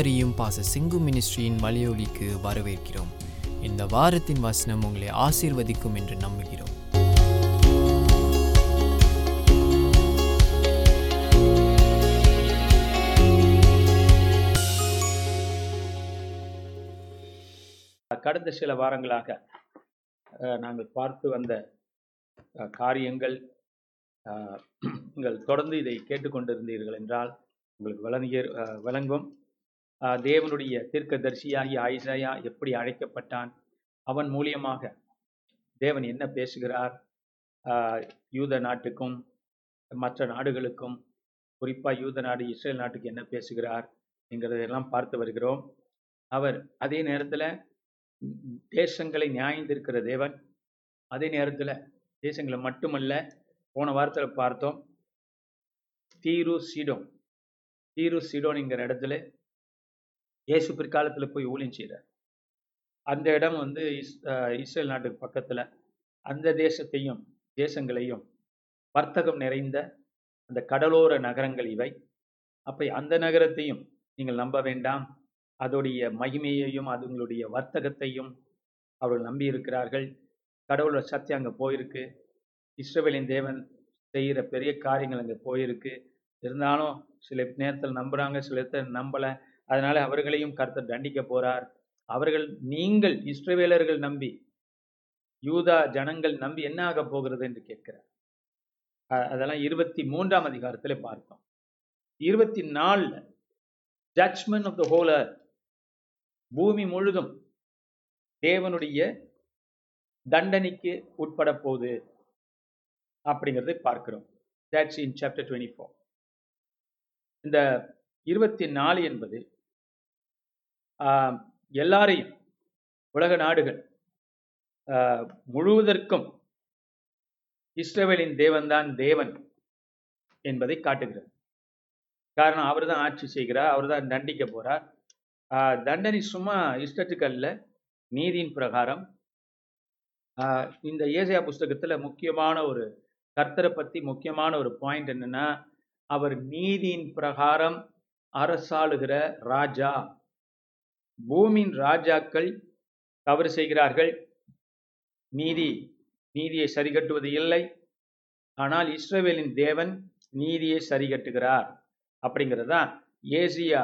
அனைவரையும் பாச சிங்கு மினிஸ்ட்ரியின் மலையொலிக்கு வரவேற்கிறோம். இந்த வாரத்தின் வசனம் உங்களை ஆசீர்வதிக்கும் என்று நம்புகிறோம். கடந்த சில வாரங்களாக அஹ், நாங்கள் பார்த்து வந்த காரியங்கள் நீங்கள் தொடர்ந்து இதை கேட்டுக்கொண்டிருந்தீர்கள் என்றால் உங்களுக்கு விளங்கிய அஹ், விளங்கும் தேவனுடைய தேவனுடைய தீர்க்கதரிசியாகி ஆயிசாயா எப்படி அழைக்கப்பட்டான்? அவன் மூலியமாக தேவன் என்ன பேசுகிறார்? யூத நாட்டுக்கும் மற்ற நாடுகளுக்கும் குறிப்பாக யூத நாடு இஸ்ரேல் நாட்டுக்கு என்ன பேசுகிறார்? என்கிறதெல்லாம் பார்த்து வருகிறோம். அவர் அதே நேரத்தில் தேசங்களை நியாயந்திருக்கிற தேவன். அதே நேரத்தில் தேசங்களை மட்டுமல்ல போன வாரத்தில் பார்த்தோம் தீரு சீடோன். தீரு சீடோன்ங்கிற இடத்துல இயேசு பிற்காலத்தில் போய் ஊழியம் செய்கிறார் அந்த இடம் வந்து இஸ் இஸ்ரேல் நாட்டுக்கு பக்கத்தில் அந்த தேசத்தையும் தேசங்களையும் வர்த்தகம் நிறைந்த அந்த கடலோர நகரங்கள் இவை. அப்போ அந்த நகரத்தையும் நீங்கள் நம்ப வேண்டாம். அதோடைய மகிமையையும் அதுங்களுடைய வர்த்தகத்தையும் அவர்கள் நம்பி இருக்கிறார்கள். கடவுளோட சக்தி அங்கே போயிருக்கு. இஸ்ரவேலின் தேவன் செய்கிற பெரிய காரியங்கள் அங்கே போயிருக்கு. இருந்தாலும் சில நேரத்தில் நம்புகிறாங்க சில நேரத்தில் நம்பலை. அதனால அவர்களையும் கர்த்தர் தண்டிக்க போறார். அவர்கள் நீங்கள் இஸ்ரவேலர்கள் நம்பி யூதா ஜனங்கள் நம்பி என்ன ஆக போகிறது என்று கேட்கிறார். அதெல்லாம் இருபத்தி மூன்றாம் அதிகாரத்தில் பார்த்தோம். இருபத்தி நாலுல ஜட்ஜ்மெண்ட் ஆஃப் த ஹோல் பூமி முழுதும் தேவனுடைய தண்டனைக்கு உட்பட போகுது அப்படிங்கிறதை பார்க்கிறோம். That's in chapter twenty four இந்த இருபத்தி நாலு என்பது எல்லாரையும் உலக நாடுகள் முழுவதற்கும் இஸ்ரவேலின் தேவன்தான் தேவன் என்பதை காட்டுகிறது. காரணம் அவர் தான் ஆட்சி செய்கிறார் அவர் தான் தண்டிக்க போறார். தண்டனை சும்மா இஷ்டத்துக்கு அல்ல நீதியின் பிரகாரம். இந்த ஏசியா புஸ்தகத்தில் முக்கியமான ஒரு கர்த்தரை பற்றி முக்கியமான ஒரு பாயிண்ட் என்னன்னா அவர் நீதியின் பிரகாரம் அரசாளுகிற ராஜா. பூமியின் ராஜாக்கள் தவறு செய்கிறார்கள். நீதி நீதியை சரிகட்டுவது இல்லை. ஆனால் இஸ்ரவேலின் தேவன் நீதியை சரிகட்டுகிறார். அப்படிங்கிறது தான் ஏசியா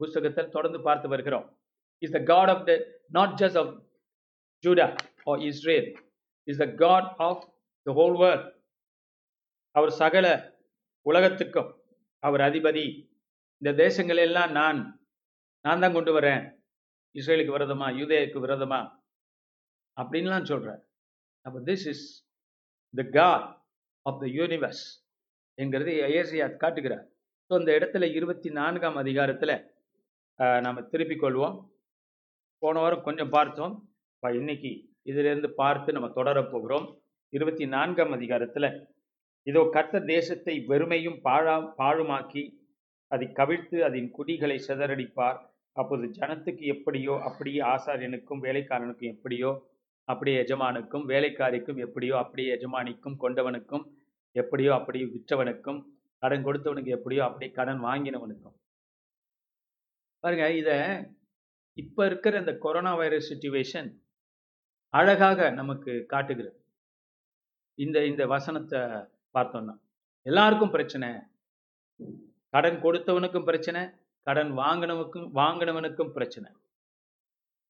புஸ்தகத்தை தொடர்ந்து பார்த்து வருகிறோம். Is the God of the not just of Judah or Israel is the God of the whole world அவர் சகல உலகத்துக்கும் அவர் அதிபதி. இந்த தேசங்களெல்லாம் நான் நான் தான் கொண்டு வரேன். இஸ்ரேலுக்கு விரதமா யூதேயுக்கு விரதமா அப்படின்லாம் சொல்கிறார் அப்போ this is the God of the universe என்கிறது ஏசியா காட்டுகிறார். ஸோ இந்த இடத்துல இருபத்தி நான்காம் அதிகாரத்தில் நாம் திருப்பிக் கொள்வோம். போன வாரம் கொஞ்சம் பார்த்தோம். இப்போ இன்னைக்கு இதிலிருந்து பார்த்து நம்ம தொடரப் போகிறோம். இருபத்தி நான்காம் அதிகாரத்தில் இதோ கர்த்தர் தேசத்தை வெறுமையும் பாழா பாழுமாக்கி அதை கவிழ்த்து அதன் குடிகளை சிதறடிப்பார். அப்போது ஜனத்துக்கு எப்படியோ அப்படியே ஆசாரியனுக்கும் வேலைக்காரனுக்கும் எப்படியோ அப்படியே எஜமானுக்கும் வேலைக்காரிக்கும் எப்படியோ அப்படியே எஜமானிக்கும் கொண்டவனுக்கும் எப்படியோ அப்படியே விற்றவனுக்கும் கடன் கொடுத்தவனுக்கு எப்படியோ அப்படியே கடன் வாங்கினவனுக்கும். பாருங்க இத இப்ப இருக்கிற இந்த கொரோனா வைரஸ் சுச்சுவேஷன் அழகாக நமக்கு காட்டுகிறது. இந்த இந்த வசனத்தை பார்த்தோம்னா எல்லாருக்கும் பிரச்சனை. கடன் கொடுத்தவனுக்கும் பிரச்சனை கடன் வாங்கினவனுக்கும் வாங்கினவனுக்கும் பிரச்சனை.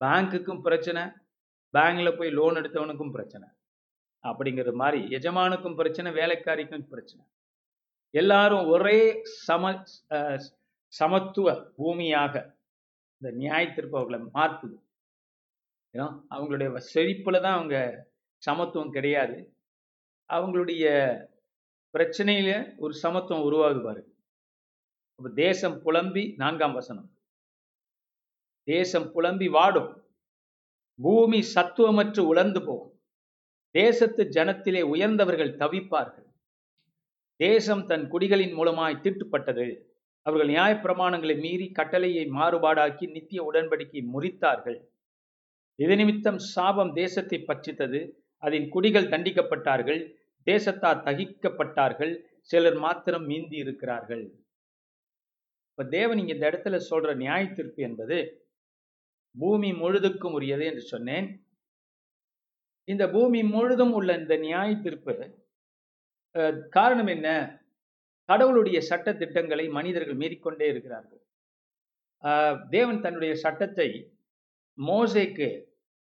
பேங்க்குக்கும் பிரச்சனை பேங்க்ல போய் லோன் எடுத்தவனுக்கும் பிரச்சனை. அப்படிங்கிற மாதிரி எஜமானுக்கும் பிரச்சனை வேலைக்காரிக்கும் பிரச்சனை. எல்லாரும் ஒரே சம சமத்துவ பூமியாக இந்த நியாய திருப்பவர்களை மாற்றுது. ஏன்னா அவங்களுடைய செழிப்பில் தான் அவங்க சமத்துவம் கிடையாது. அவங்களுடைய பிரச்சனையில ஒரு சமத்துவம் உருவாகுவாரு அப்போ தேசம் புலம்பி நான்காம் வசனம். தேசம் புலம்பி வாடும். பூமி சத்துவமற்று உலர்ந்து போகும். தேசத்து ஜனத்திலே உயர்ந்தவர்கள் தவிப்பார்கள். தேசம் தன் குடிகளின் மூலமாய் தீட்டுப்பட்டது. அவர்கள் நியாயப்பிரமாணங்களை மீறி கட்டளையை மாறுபாடாக்கி நித்திய உடன்படிக்கை முறித்தார்கள். இது நிமித்தம் சாபம் தேசத்தை பற்றித்தது. அதன் குடிகள் தண்டிக்கப்பட்டார்கள். தேசத்தார் தகிக்கப்பட்டார்கள். சிலர் மாத்திரம் மீந்தி இருக்கிறார்கள் இப்போ தேவன் இங்கே இந்த இடத்துல சொல்கிற நியாய தீர்ப்பு என்பது பூமி முழுதுக்கும் உரியது என்று சொன்னேன். இந்த பூமி முழுதும் உள்ள இந்த நியாய தீர்ப்பு காரணம் என்ன? கடவுளுடைய சட்ட திட்டங்களை மனிதர்கள் மீறிக்கொண்டே இருக்கிறார்கள். தேவன் தன்னுடைய சட்டத்தை மோசைக்கு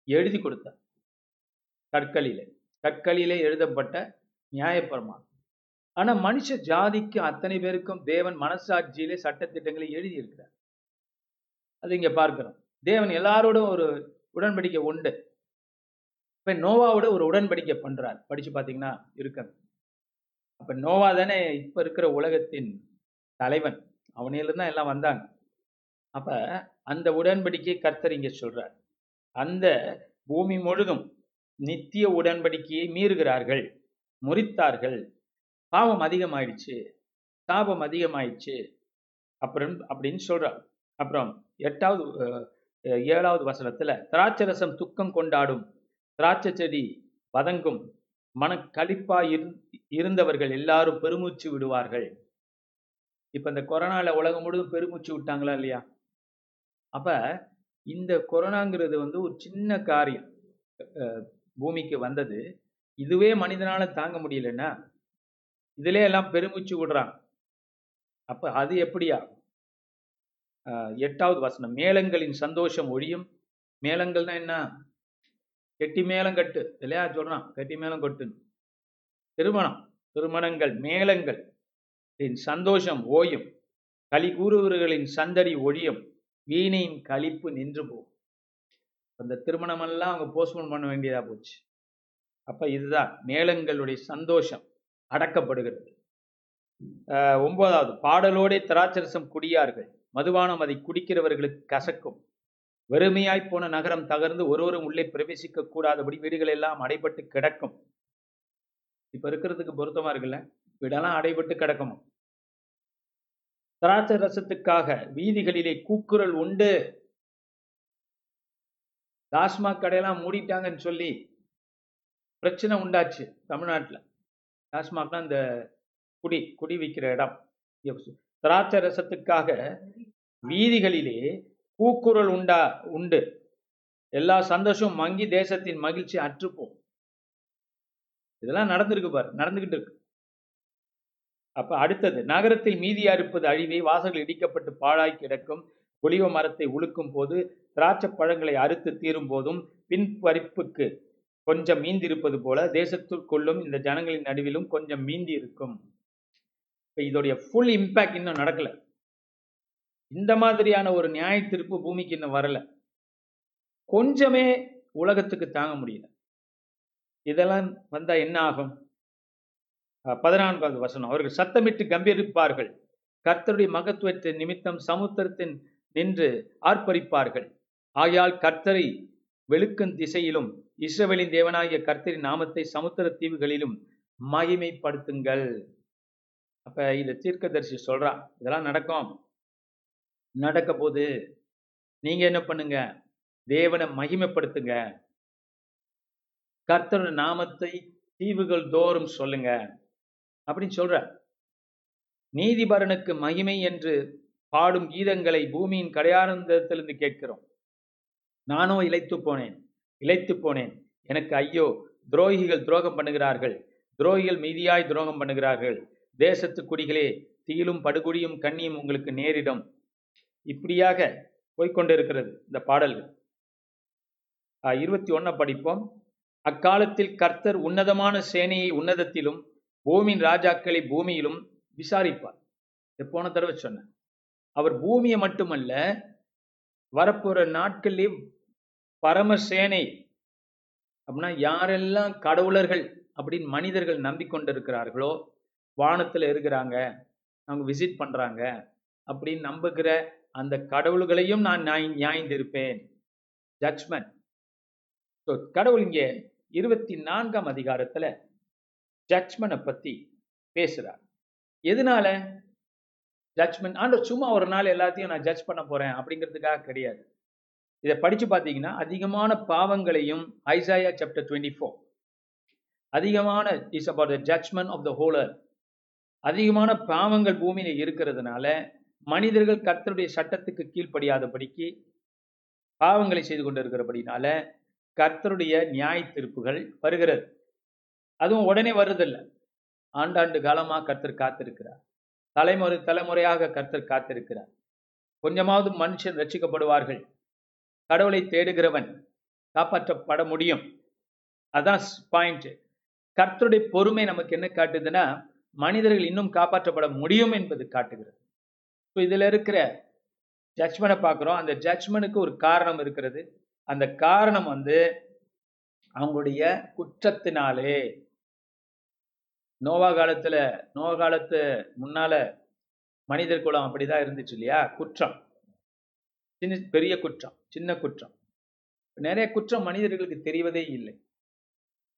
எழுதி கொடுத்தார். கற்களிலே கற்களிலே எழுதப்பட்ட நியாயப்பிரமாணம். ஆனா மனுஷ ஜாதிக்கு அத்தனை பேருக்கும் தேவன் மனசாட்சியிலே சட்ட திட்டங்களை எழுதி இருக்கிறார் அது இங்க பார்க்கிறோம். தேவன் எல்லாரோடும் ஒரு உடன்படிக்கை உண்டு. இப்ப நோவாவோட ஒரு உடன்படிக்கை பண்றார். படிச்சு பாத்தீங்கன்னா இருக்காங்க அப்ப நோவா தானே இப்ப இருக்கிற உலகத்தின் தலைவன். அவனில தான் எல்லாம் வந்தாங்க. அப்ப அந்த உடன்படிக்கை கர்த்தர் இங்க சொல்றார். அந்த பூமி முழுதும் நித்திய உடன்படிக்கையை மீறுகிறார்கள் முறித்தார்கள். பாவம் அதிகமாயிடுச்சு சாபம் அதிகமாயிடுச்சு அப்புறம் அப்படின்னு சொல்றார் அப்புறம் எட்டாவது ஏழாவது வசனத்துல திராட்சரசம் துக்கம் கொண்டாடும் திராட்சை செடி வதங்கும் மனக்களிப்பா இரு- இருந்தவர்கள் எல்லாரும் பெருமூச்சு விடுவார்கள். இப்ப இந்த கொரோனால உலகம் முழுதும் பெருமூச்சு விட்டாங்களா இல்லையா? அப்ப இந்த கொரோனாங்கிறது வந்து ஒரு சின்ன காரியம் பூமிக்கு வந்தது. இதுவே மனிதனால தாங்க முடியலன்னா இதிலே எல்லாம் பெருமிச்சு விடுறாங்க. அப்ப அது எப்படியா? எட்டாவது வசனம். மேளங்களின் சந்தோஷம் ஒழியும். மேளங்கள்னா என்ன? கெட்டி மேளம் கட்டு இல்லையா? சொல்றான். கெட்டி மேளம் கொட்டுன்னு. திருமணம் திருமணங்கள் மேளங்கள். இன் சந்தோஷம் ஓயும். களி கூறுவர்களின் சந்தடி ஒழியும். வீணையின் கழிப்பு நின்று போகும். அந்த திருமணமெல்லாம் அவங்க போஸ்ட்போன் பண்ண வேண்டியதாக போச்சு. அப்போ இதுதான் மேளங்களுடைய சந்தோஷம். அடக்கப்படுகிறது. ஒன்பதாவது பாடலோடே திராட்சரசம் குடியார்கள். மதுபானம் அதை குடிக்கிறவர்களுக்கு கசக்கும். வெறுமையாய் போன நகரம் தகர்ந்து ஒருவரும் உள்ளே பிரவேசிக்க கூடாதபடி வீடுகள் எல்லாம் அடைபட்டு கிடக்கும். இப்ப இருக்கிறதுக்கு பொருத்தமா இருக்குல்ல? வீடெல்லாம் அடைபட்டு கிடக்குமா? திராட்சை ரசத்துக்காக வீதிகளிலே கூக்குரல் உண்டு. டாஸ்மாக் கடையெல்லாம் மூடிட்டாங்கன்னு சொல்லி பிரச்சனை உண்டாச்சு தமிழ்நாட்டுல. டாஸ்மாக்னா இந்த குடி குடி விற்கிற இடம். திராட்சை ரசத்துக்காக வீதிகளிலே கூக்குரல் உண்டா உண்டு. எல்லா சந்தோஷமும் மங்கி தேசத்தின் மகிழ்ச்சி அற்றுப்போம். இதெல்லாம் நடந்திருக்கு பாரு நடந்துகிட்டு இருக்கு. அப்ப அடுத்தது நகரத்தில் மீதியா இருப்பது அழிவை வாசல்கள் இடிக்கப்பட்டு பாழாய் கிடக்கும் ஒளிவ மரத்தை உழுக்கும் போது திராட்சை பழங்களை அறுத்து தீரும் போதும் பின்பறிப்புக்கு கொஞ்சம் மீந்திருப்பது போல தேசத்திற்குள்ளும் இந்த ஜனங்களின் நடுவிலும் கொஞ்சம் மீந்தி இருக்கும் இப்போ இதோடைய ஃபுல் இம்பேக்ட் இன்னும் நடக்கல. இந்த மாதிரியான ஒரு நியாய திருப்பு பூமிக்கு இன்னும் வரல. கொஞ்சமே உலகத்துக்கு தாங்க முடியல. இதெல்லாம் வந்தால் என்ன ஆகும்? பதினான்காவது வசனம். அவர்கள் சத்தமிட்டு கம்பீரிப்பார்கள். கர்த்தருடைய மகத்துவத்தை நிமித்தம் சமுத்திரத்தின் நின்று ஆர்ப்பரிப்பார்கள். ஆகையால் கர்த்தரை வெளுக்கும் திசையிலும் இஸ்ரவேலின் தேவனாகிய கர்த்தரின் நாமத்தை சமுத்திர தீவுகளிலும் மகிமைப்படுத்துங்கள். அப்ப இத தீர்க்கதரிசி சொல்றா இதெல்லாம் நடக்கும். நடக்க போது நீங்க என்ன பண்ணுங்க? தேவனை மகிமைப்படுத்துங்க. கர்த்தரோட நாமத்தை தீவுகள் தோறும் சொல்லுங்க. அப்படின்னு சொல்ற. நீதிபரனுக்கு மகிமை என்று பாடும் கீதங்களை பூமியின் கடையாரந்தத்திலிருந்து கேட்கிறோம். நானோ இழைத்து போனேன். இழைத்து போனேன். எனக்கு ஐயோ துரோகிகள் துரோகம் பண்ணுகிறார்கள். துரோகிகள் மீதியாய் துரோகம் பண்ணுகிறார்கள். தேசத்து குடிகளே தீயிலும் படுகுடியும் கண்ணியும் உங்களுக்கு நேரிடும். இப்படியாக போய்கொண்டிருக்கிறது இந்த பாடல்கள். ஆஹ் இருபத்தி ஒன்ன படிப்போம். அக்காலத்தில் கர்த்தர் உன்னதமான சேனையை உன்னதத்திலும் பூமியின் ராஜாக்களை பூமியிலும் விசாரிப்பார். போன தடவை சொன்னேன். அவர் பூமியை மட்டுமல்ல வரப்போற நாட்களிலே பரமசேனை அப்படின்னா யாரெல்லாம் கடவுளர்கள் அப்படின்னு மனிதர்கள் நம்பிக்கொண்டிருக்கிறார்களோ வானத்துல இருக்கிறாங்க அவங்க விசிட் பண்றாங்க அப்படின்னு நம்புகிற அந்த கடவுள்களையும் நான் நியாய- நியாயந்திருப்பேன். ஜட்ஜ்மெண்ட் ஸோ கடவுள் இங்கே இருபத்தி நான்காம் அதிகாரத்துல ஜட்ஜ்மெண்ட்டை பத்தி பேசுகிறார் எதனால? ஜட்ஜ்மெண்ட் ஆண்டு சும்மா ஒரு நாள் எல்லாத்தையும் நான் ஜட்ஜ் பண்ண போறேன் அப்படிங்கிறதுக்காக கிடையாது. இதை படிச்சு பார்த்தீங்கன்னா அதிகமான பாவங்களையும் ஐசாயா சாப்டர் டுவெண்ட்டி ஃபோர் அதிகமான is about the judgment of the whole earth அதிகமான பாவங்கள் பூமியில இருக்கிறதுனால மனிதர்கள் கர்த்தருடைய சட்டத்துக்கு கீழ்ப்படியாதபடிக்கு பாவங்களை செய்து கொண்டிருக்கிறபடினால கர்த்தருடைய நியாய தீர்ப்புகள் வருகிறது. அதுவும் உடனே வருதில்லை. ஆண்டாண்டு காலமா கர்த்தர் காத்திருக்கிறார். தலைமுறை தலைமுறையாக கர்த்தர் காத்திருக்கிறார். கொஞ்சமாவது மனுஷன் ரட்சிக்கப்படுவார்கள். கடவுளை தேடுகிறவன் காப்பாற்றப்பட முடியும். அதான் பாயிண்ட் கர்த்தருடைய பொறுமை நமக்கு என்ன காட்டுதுன்னா மனிதர்கள் இன்னும் காப்பாற்றப்பட முடியும் என்பது காட்டுகிறது. ஸோ இதுல இருக்கிற ஜட்ஜ்மெண்ட்டை பார்க்குறோம். அந்த ஜட்ஜ்மெண்ட்டுக்கு ஒரு காரணம் இருக்கிறது. அந்த காரணம் வந்து அவங்களுடைய குற்றத்தினாலே. நோவா காலத்தில் நோவா காலத்து முன்னால் மனிதர் குலம் அப்படிதான் இருந்துச்சு இல்லையா? குற்றம். சின்ன பெரிய குற்றம் சின்ன குற்றம். நிறைய குற்றம் மனிதர்களுக்கு தெரிவதே இல்லை.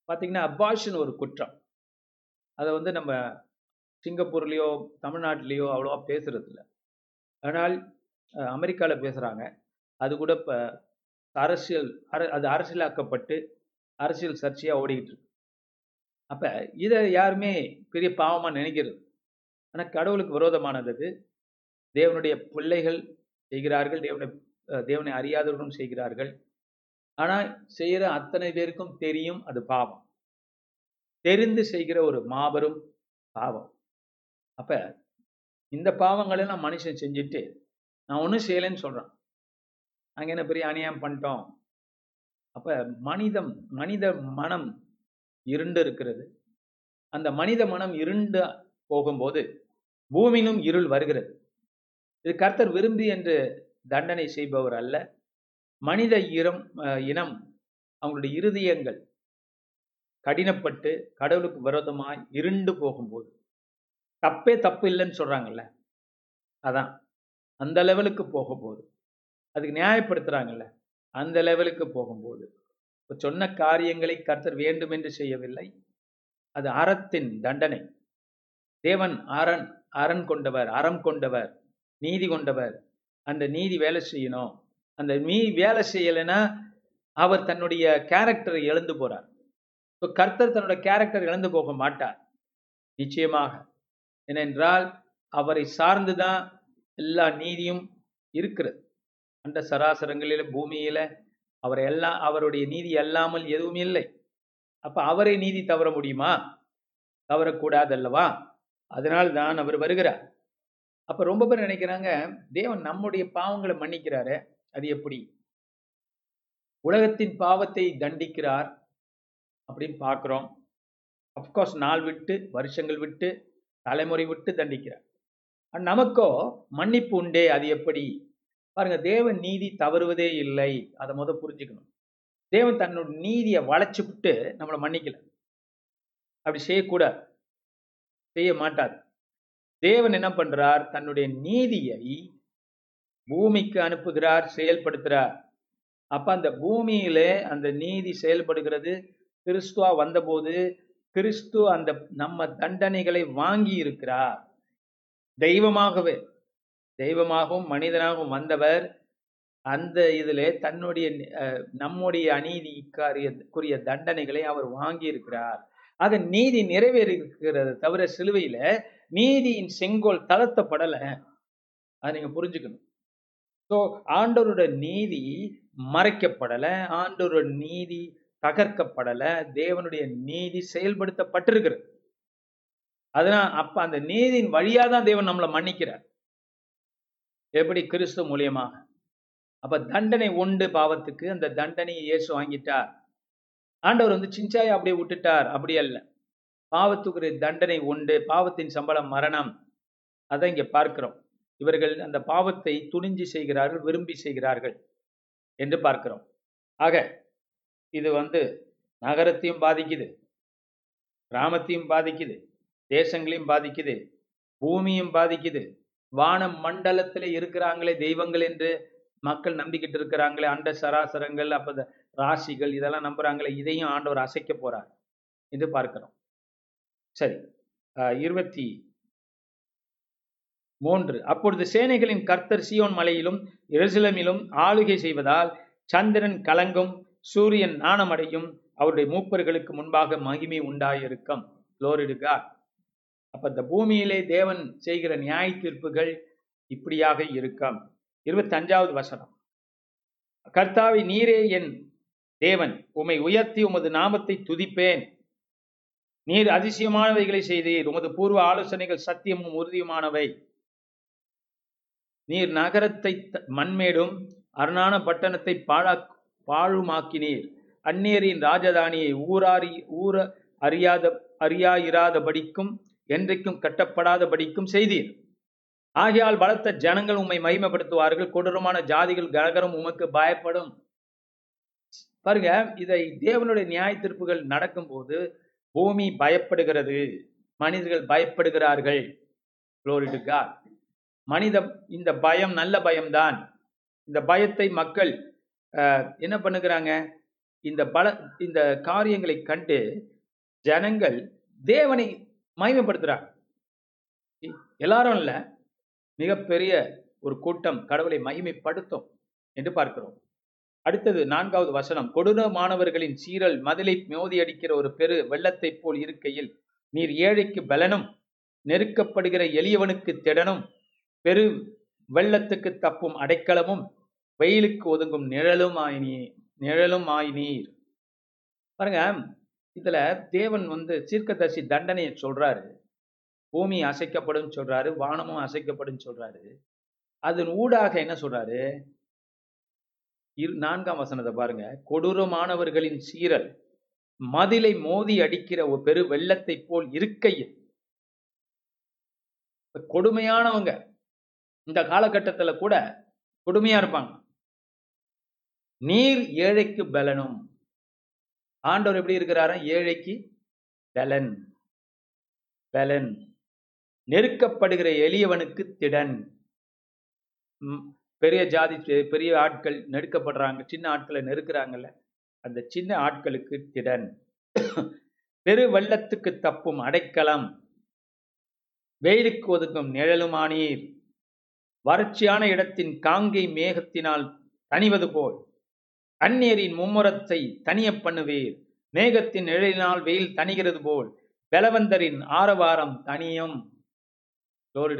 பார்த்தீங்கன்னா அபாஷன் ஒரு குற்றம். அதை வந்து நம்ம சிங்கப்பூர்லேயோ தமிழ்நாட்டிலேயோ அவ்வளோவா பேசுறது இல்லை ஆனால் அமெரிக்காவில் பேசுகிறாங்க அது கூட இப்போ அரசியல் அர- அது அரசியலாக்கப்பட்டு அரசியல் சர்ச்சையாக ஓடிக்கிட்டு இருக்கு. அப்போ இதை யாருமே பெரிய பாவமாக நினைக்கிறது. ஆனால் கடவுளுக்கு விரோதமானது தேவனுடைய பிள்ளைகள் செய்கிறார்கள். தேவனை தேவனை அறியாதவர்களும் செய்கிறார்கள். ஆனால் செய்கிற அத்தனை பேருக்கும் தெரியும் அது பாவம். தெரிந்து செய்கிற ஒரு மாபெரும் பாவம். அப்ப இந்த பாவங்களை நான் மனுஷன் செஞ்சுட்டு நான் ஒன்றும் செய்யலைன்னு சொல்றான். நாங்கள் என்ன பெரிய அநியாயம் பண்ணிட்டோம்? அப்ப மனிதம் மனித மனம் இருண்டு இருக்கிறது. அந்த மனித மனம் இருண்டு போகும்போது பூமியிலும் இருள் வருகிறது. இது கர்த்தர் விரும்பி என்று தண்டனை செய்பவர் அல்ல. மனித இரம் இனம் அவங்களுடைய இருதயங்கள் கடினப்பட்டு கடவுளுக்கு விரோதமாய் இருண்டு போகும்போது தப்பே தப்பு இல்லைன்னு சொல்கிறாங்கல்ல அதான். அந்த லெவலுக்கு போகும்போது அதுக்கு நியாயப்படுத்துகிறாங்கல்ல அந்த லெவலுக்கு போகும்போது. இப்போ சொன்ன காரியங்களை கர்த்தர் வேண்டும் என்று செய்யவில்லை. அது அறத்தின் தண்டனை. தேவன் அரண் அரண் கொண்டவர் அறம் கொண்டவர். நீதி கொண்டவர். அந்த நீதி வேலை செய்யணும். அந்த நீ வேலை செய்யலைன்னா அவர் தன்னுடைய கேரக்டரை இழந்து போறார். ஸோ கர்த்தர் தன்னோட கேரக்டர் இழந்து போக மாட்டார். நிச்சயமாக. ஏனென்றால் அவரை சார்ந்து தான் எல்லா நீதியும் இருக்கிறது. அந்த சராசரங்களில பூமியில அவர் எல்லாம் அவருடைய நீதி அல்லாமல் எதுவும் இல்லை. அப்ப அவரை நீதி தவற முடியுமா? தவறக்கூடாது அல்லவா அதனால் தான் அவர் வருகிறார். அப்ப ரொம்ப பேர் நினைக்கிறாங்க தேவன் நம்முடைய பாவங்களை மன்னிக்கிறாரு அது எப்படி? உலகத்தின் பாவத்தை தண்டிக்கிறார் அப்படின்னு பார்க்குறோம். அப்கோர்ஸ் நாள் விட்டு வருஷங்கள் விட்டு தலைமுறை விட்டு தண்டிக்கிறார். நமக்கோ மன்னிப்பு உண்டே அது எப்படி? பாருங்க தேவன் நீதி தவறுவதே இல்லை அதை முத புரிஞ்சுக்கணும். தேவன் தன்னோட நீதியை வளைச்சு விட்டு நம்மளை மன்னிக்கல. அப்படி செய்யக்கூடாது. செய்ய மாட்டார். தேவன் என்ன பண்றார்? தன்னுடைய நீதியை பூமிக்கு அனுப்புகிறார் செயல்படுத்துறார் அப்ப அந்த பூமியில அந்த நீதி செயல்படுகிறது. கிறிஸ்துவா வந்தபோது கிறிஸ்து அந்த நம்ம தண்டனைகளை வாங்கி இருக்கிறார். தெய்வமாகவே தெய்வமாகவும் மனிதனாகவும் வந்தவர் அந்த இதுல தன்னுடைய அஹ், நம்முடைய அநீதிக்காரியக்குரிய தண்டனைகளை அவர் வாங்கி இருக்கிறார். அதன் நீதி நிறைவேறிருக்கிறது தவிர சிலுவையில நீதியின் செங்கோல் தளர்த்தப்படலை. அதை நீங்க புரிஞ்சுக்கணும். ஸோ ஆண்டவரோட நீதி மறைக்கப்படல ஆண்டவரோட நீதி தகர்க்கப்படல தேவனுடைய நீதி செயல்படுத்தப்பட்டிருக்கிறது. அதனால் அப்ப அந்த நீதியின் வழியாக தான் தேவன் நம்மளை மன்னிக்கிறார். எப்படி? கிறிஸ்து மூலியமாக. அப்ப தண்டனை உண்டு பாவத்துக்கு. அந்த தண்டனையை இயேசு வாங்கிட்டார். ஆண்டவர் வந்து சிஞ்சாயை அப்படியே விட்டுட்டார். அப்படி அல்ல. பாவத்துக்கு தண்டனை உண்டு பாவத்தின் சம்பளம் மரணம். அதை இங்கே பார்க்கிறோம். இவர்கள் அந்த பாவத்தை துணிஞ்சு செய்கிறார்கள் விரும்பி செய்கிறார்கள் என்று பார்க்கிறோம். ஆக இது வந்து நகரத்தையும் பாதிக்குது கிராமத்தையும் பாதிக்குது தேசங்களையும் பாதிக்குது பூமியும் பாதிக்குது. வான மண்டலத்தில் இருக்கிறாங்களே தெய்வங்கள் என்று மக்கள் நம்பிக்கிட்டு இருக்கிறாங்களே அண்ட சராசரங்கள் அப்போ ராசிகள் இதெல்லாம் நம்புறாங்களே இதையும் ஆண்டவர் அசைக்க போறார் என்று பார்க்கிறோம். சரி இருபத்தி மூன்று. அப்பொழுது சேனைகளின் கர்த்தர் சியோன் மலையிலும் எருசலமிலும் ஆளுகை செய்வதால் சந்திரன் கலங்கும் சூரியன் நாணமடையும் அவருடைய மூப்பர்களுக்கு முன்பாக மகிமை உண்டாயிருக்கும். லோரிடுகா அப்ப இந்த பூமியிலே தேவன் செய்கிற நியாய தீர்ப்புகள் இப்படியாக இருக்கும். இருபத்தி அஞ்சாவது வசனம். கர்த்தாவை நீரே என் தேவன். உம்மை உயர்த்தி உமது நாமத்தை துதிப்பேன். நீர் அதிசயமானவைகளை செய்தீர் உமது பூர்வ ஆலோசனைகள் சத்தியமும் உறுதியுமானவை. நீர் நகரத்தை த- மண்மேடும் அரணான பட்டணத்தை பாழா பாழுமாக்கினீர். அந்நியரின் ராஜதானியை ஊராறி ஊர அறியாத அறியாயிராதபடிக்கும் என்றைக்கும் கட்டப்படாதபடிக்கும் செய்தீர். ஆகையால் பலத்த ஜனங்கள் உம்மை மகிமைப்படுத்துவார்கள் கொடூரமான ஜாதிகள் கனகரம் உமக்கு பயப்படும். பாருங்க இதை தேவனுடைய நியாய தீர்ப்புகள் நடக்கும்போது பூமி பயப்படுகிறது. மனிதர்கள் பயப்படுகிறார்கள். Glory மனித இந்த பயம் நல்ல பயம்தான். இந்த பயத்தை மக்கள் என்ன பண்ணுகிறாங்க? இந்த பல இந்த காரியங்களை கண்டு ஜனங்கள் தேவனை மகிமைப்படுத்துறாங்க எல்லாரும் இல்லை மிகப்பெரிய ஒரு கூட்டம் கடவுளை மகிமைப்படுத்தும் என்று பார்க்கிறோம். அடுத்தது நான்காவது வசனம். கொடூரமானவர்களின் சீரல் மதிலை மோதி அடிக்கிற ஒரு பெரு வெள்ளத்தைப் போல் இருக்கையில் நீர் ஏழைக்கு பலனும் நெருக்கப்படுகிற எளியவனுக்கு திடனும் பெரு வெள்ளத்துக்கு தப்பும் அடைக்கலமும் வெயிலுக்கு ஒதுங்கும் நிழலும் ஆயினீ நிழலும் ஆயினீர் பாருங்க இதுல தேவன் வந்து சீர்க்கதர்சி தண்டனையை சொல்றாரு. பூமி அசைக்கப்படும் சொல்றாரு வானமும் அசைக்கப்படும் சொல்றாரு. அதன் ஊடாக என்ன சொல்றாரு? இரு நான்காம் வசனத்தை பாருங்க. கொடூரமானவர்களின் சீரல் மதிலை மோதி அடிக்கிற ஒரு பெரு வெள்ளத்தை போல் இருக்கையில். கொடுமையானவங்க இந்த காலகட்டத்துல கூட கொடுமையா இருப்பாங்க. நீர் ஏழைக்கு பலனும். ஆண்டவர் எப்படி இருக்கிறாரா? ஏழைக்கு பலன். பலன். நெருக்கப்படுகிற எளியவனுக்கு திடன். பெரிய ஜாதி பெரிய ஆட்கள் நெருக்கப்படுறாங்க சின்ன ஆட்களை நெருக்கிறாங்கல்ல அந்த சின்ன ஆட்களுக்கு திடன். பெரு வெள்ளத்துக்கு தப்பும் அடைக்கலம். வெயிலுக்கு ஒதுக்கும் நிழலுமானீர் வறட்சியான இடத்தின் காங்கை மேகத்தினால் தணிவது போல். அந்நீரின் மும்முரத்தை தனிய பண்ணுவீர். மேகத்தின் நிழலினால் வெயில் தணிகிறது போல். பெலவந்தரின் ஆரவாரம் தனியும் Glory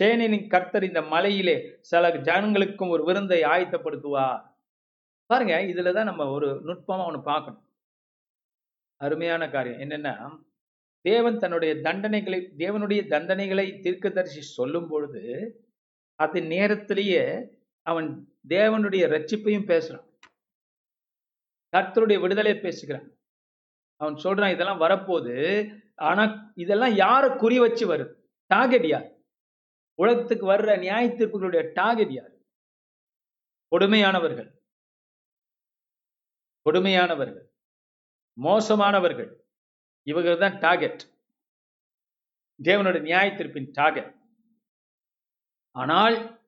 சேனனின் கர்த்தர் இந்த மலையிலே சில ஜனங்களுக்கும் ஒரு விருந்தை ஆயத்தப்படுத்துவா பாருங்க இதுல தான் நம்ம ஒரு நுட்பமா ஒன்று பார்க்கணும். அருமையான காரியம். என்னன்னா தேவன் தன்னுடைய தண்டனைகளை தேவனுடைய தண்டனைகளை தீர்க்கதரிசி சொல்லும் பொழுது அது நேரத்திலேயே அவன் தேவனுடைய ரட்சிப்பையும் பேசுறான். கர்த்தருடைய விடுதலையை பேசுகிறான். அவன் சொல்றான் இதெல்லாம் வரப்போகுது. ஆனா இதெல்லாம் யாரை குறி வச்சு வருது டார்கெட் யார்? உலகத்துக்கு வர்ற நியாய தீர்ப்புகளுடைய டார்கெட் யார்? கொடுமையானவர்கள். கொடுமையானவர்கள். மோசமானவர்கள். இவர்கள் தான் டார்கெட் தேவனுடைய நியாய தீர்ப்பின் டார்கெட் ஆனால்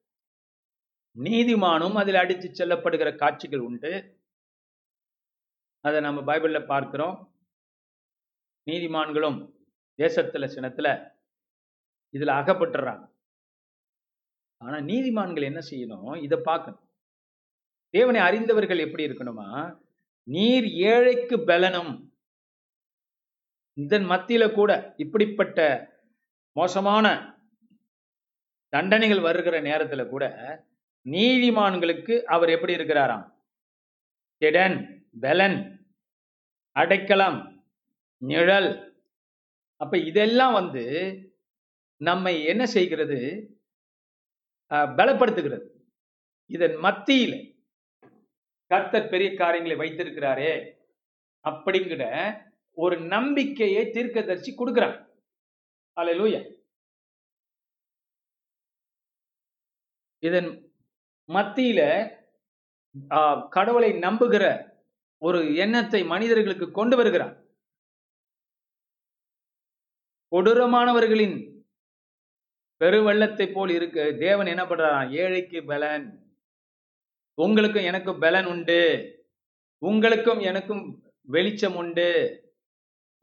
நீதிமானும் அதில் அடித்து செல்லப்படுகிற காட்சிகள் உண்டு. அதை நம்ம பைபிள்ல பார்க்கிறோம். நீதிமான்களும் தேசத்துல சினத்துல இதுல அகப்பட்டுறாங்க. ஆனா நீதிமான்கள் என்ன செய்யணும்? இதை பார்க்கணும். தேவனை அறிந்தவர்கள் எப்படி இருக்கணுமா? நீர் ஏழைக்கு பலனும் இதன் மத்தியில கூட இப்படிப்பட்ட மோசமான தண்டனைகள் வருகிற நேரத்துல கூட நீதிமான்களுக்கு அவர் எப்படி இருக்கிறாராம்? திடன் பலன் அடைக்கலம் நிழல். அப்ப இதெல்லாம் வந்து நம்மை என்ன செய்கிறது? பலப்படுத்துகிறது. இதன் மத்தியில் கர்த்தர் பெரிய காரியங்களை வைத்திருக்கிறாரே அப்படிங்கிற ஒரு நம்பிக்கையை தீர்க்கதரிசி கொடுக்கிறார். அல்லேலூயா இதன் மத்தியில கடவுளை நம்புகிற ஒரு எண்ணத்தை மனிதர்களுக்கு கொண்டு வருகிறார். கொடூரமானவர்களின் பெருவெள்ளத்தை போல் இருக்கு. தேவன் என்ன பண்றாராம்? ஏழைக்கு பலன். உங்களுக்கும் எனக்கும் பலன் உண்டு. உங்களுக்கும் எனக்கும் வெளிச்சம் உண்டு.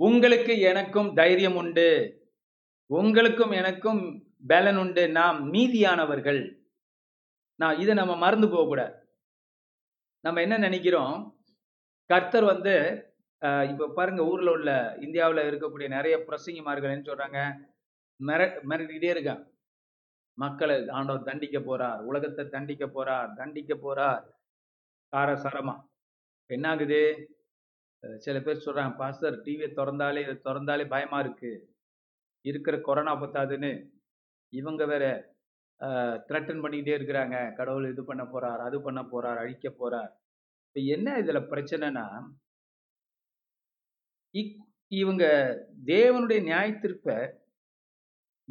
உங்களுக்கு எனக்கும் தைரியம் உண்டு. உங்களுக்கும் எனக்கும் பலன் உண்டு. நாம் மீதியானவர்கள். நான் இதை நம்ம மறந்து போகக்கூடாது நம்ம என்ன நினைக்கிறோம்? கர்த்தர் வந்து இப்போ பாருங்க ஊரில் உள்ள இந்தியாவில் இருக்கக்கூடிய நிறைய பிரசங்கிமார்கள் என்ன சொல்றாங்க? மிர மிரட்டிக்கிட்டே இருக்கான் மக்களை ஆண்டவர் தண்டிக்க போறார் உலகத்தை தண்டிக்க போறார் தண்டிக்க போறார். காரசாரமா. என்ன ஆகுது சில பேர் சொல்றாங்க பாஸ்டர் டிவியை திறந்தாலே இதை திறந்தாலே பயமா இருக்கு. இருக்கிற கொரோனா பத்தாதுன்னு. இவங்க வேற த்ரெட்டன் பண்ணிக்கிட்டே இருக்கிறாங்க. கடவுள் இது பண்ண போறார் அது பண்ண போறார் அழிக்க போறார். இப்போ என்ன இதுல பிரச்சனைனா இவங்க தேவனுடைய நியாயத்திற்ப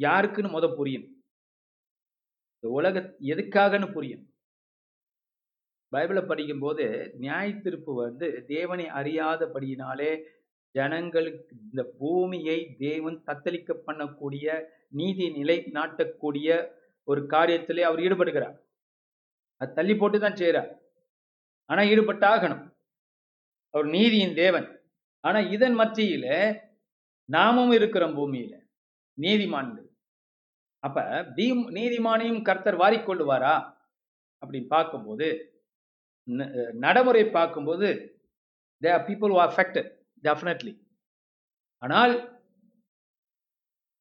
யாருக்குன்னு முத புரியும். இந்த உலக எதுக்காகன்னு புரியும். பைபிளை படிக்கும்போது நியாயத்தீர்ப்பு வந்து தேவனை அறியாதபடியினாலே ஜனங்களுக்கு இந்த பூமியை தேவன் தத்தளிக்க பண்ணக்கூடிய நீதி நிலை நாட்டக்கூடிய ஒரு காரியத்திலே அவர் ஈடுபடுகிறார். அது தள்ளி போட்டு தான் செய்கிறார். ஆனால் ஈடுபட்டாகணும். அவர் நீதியின் தேவன். ஆனா இதன் மத்தியில நாமும் இருக்கிறோம் பூமியில. நீதிமான்கள். அப்ப பீம் நீதிமானையும் கர்த்தர் வாரிக்கொள்ளுவாரா? அப்படின்னு பார்க்கும்போது ந- நடைமுறை பார்க்கும்போது they are people affected definitely ஆனால்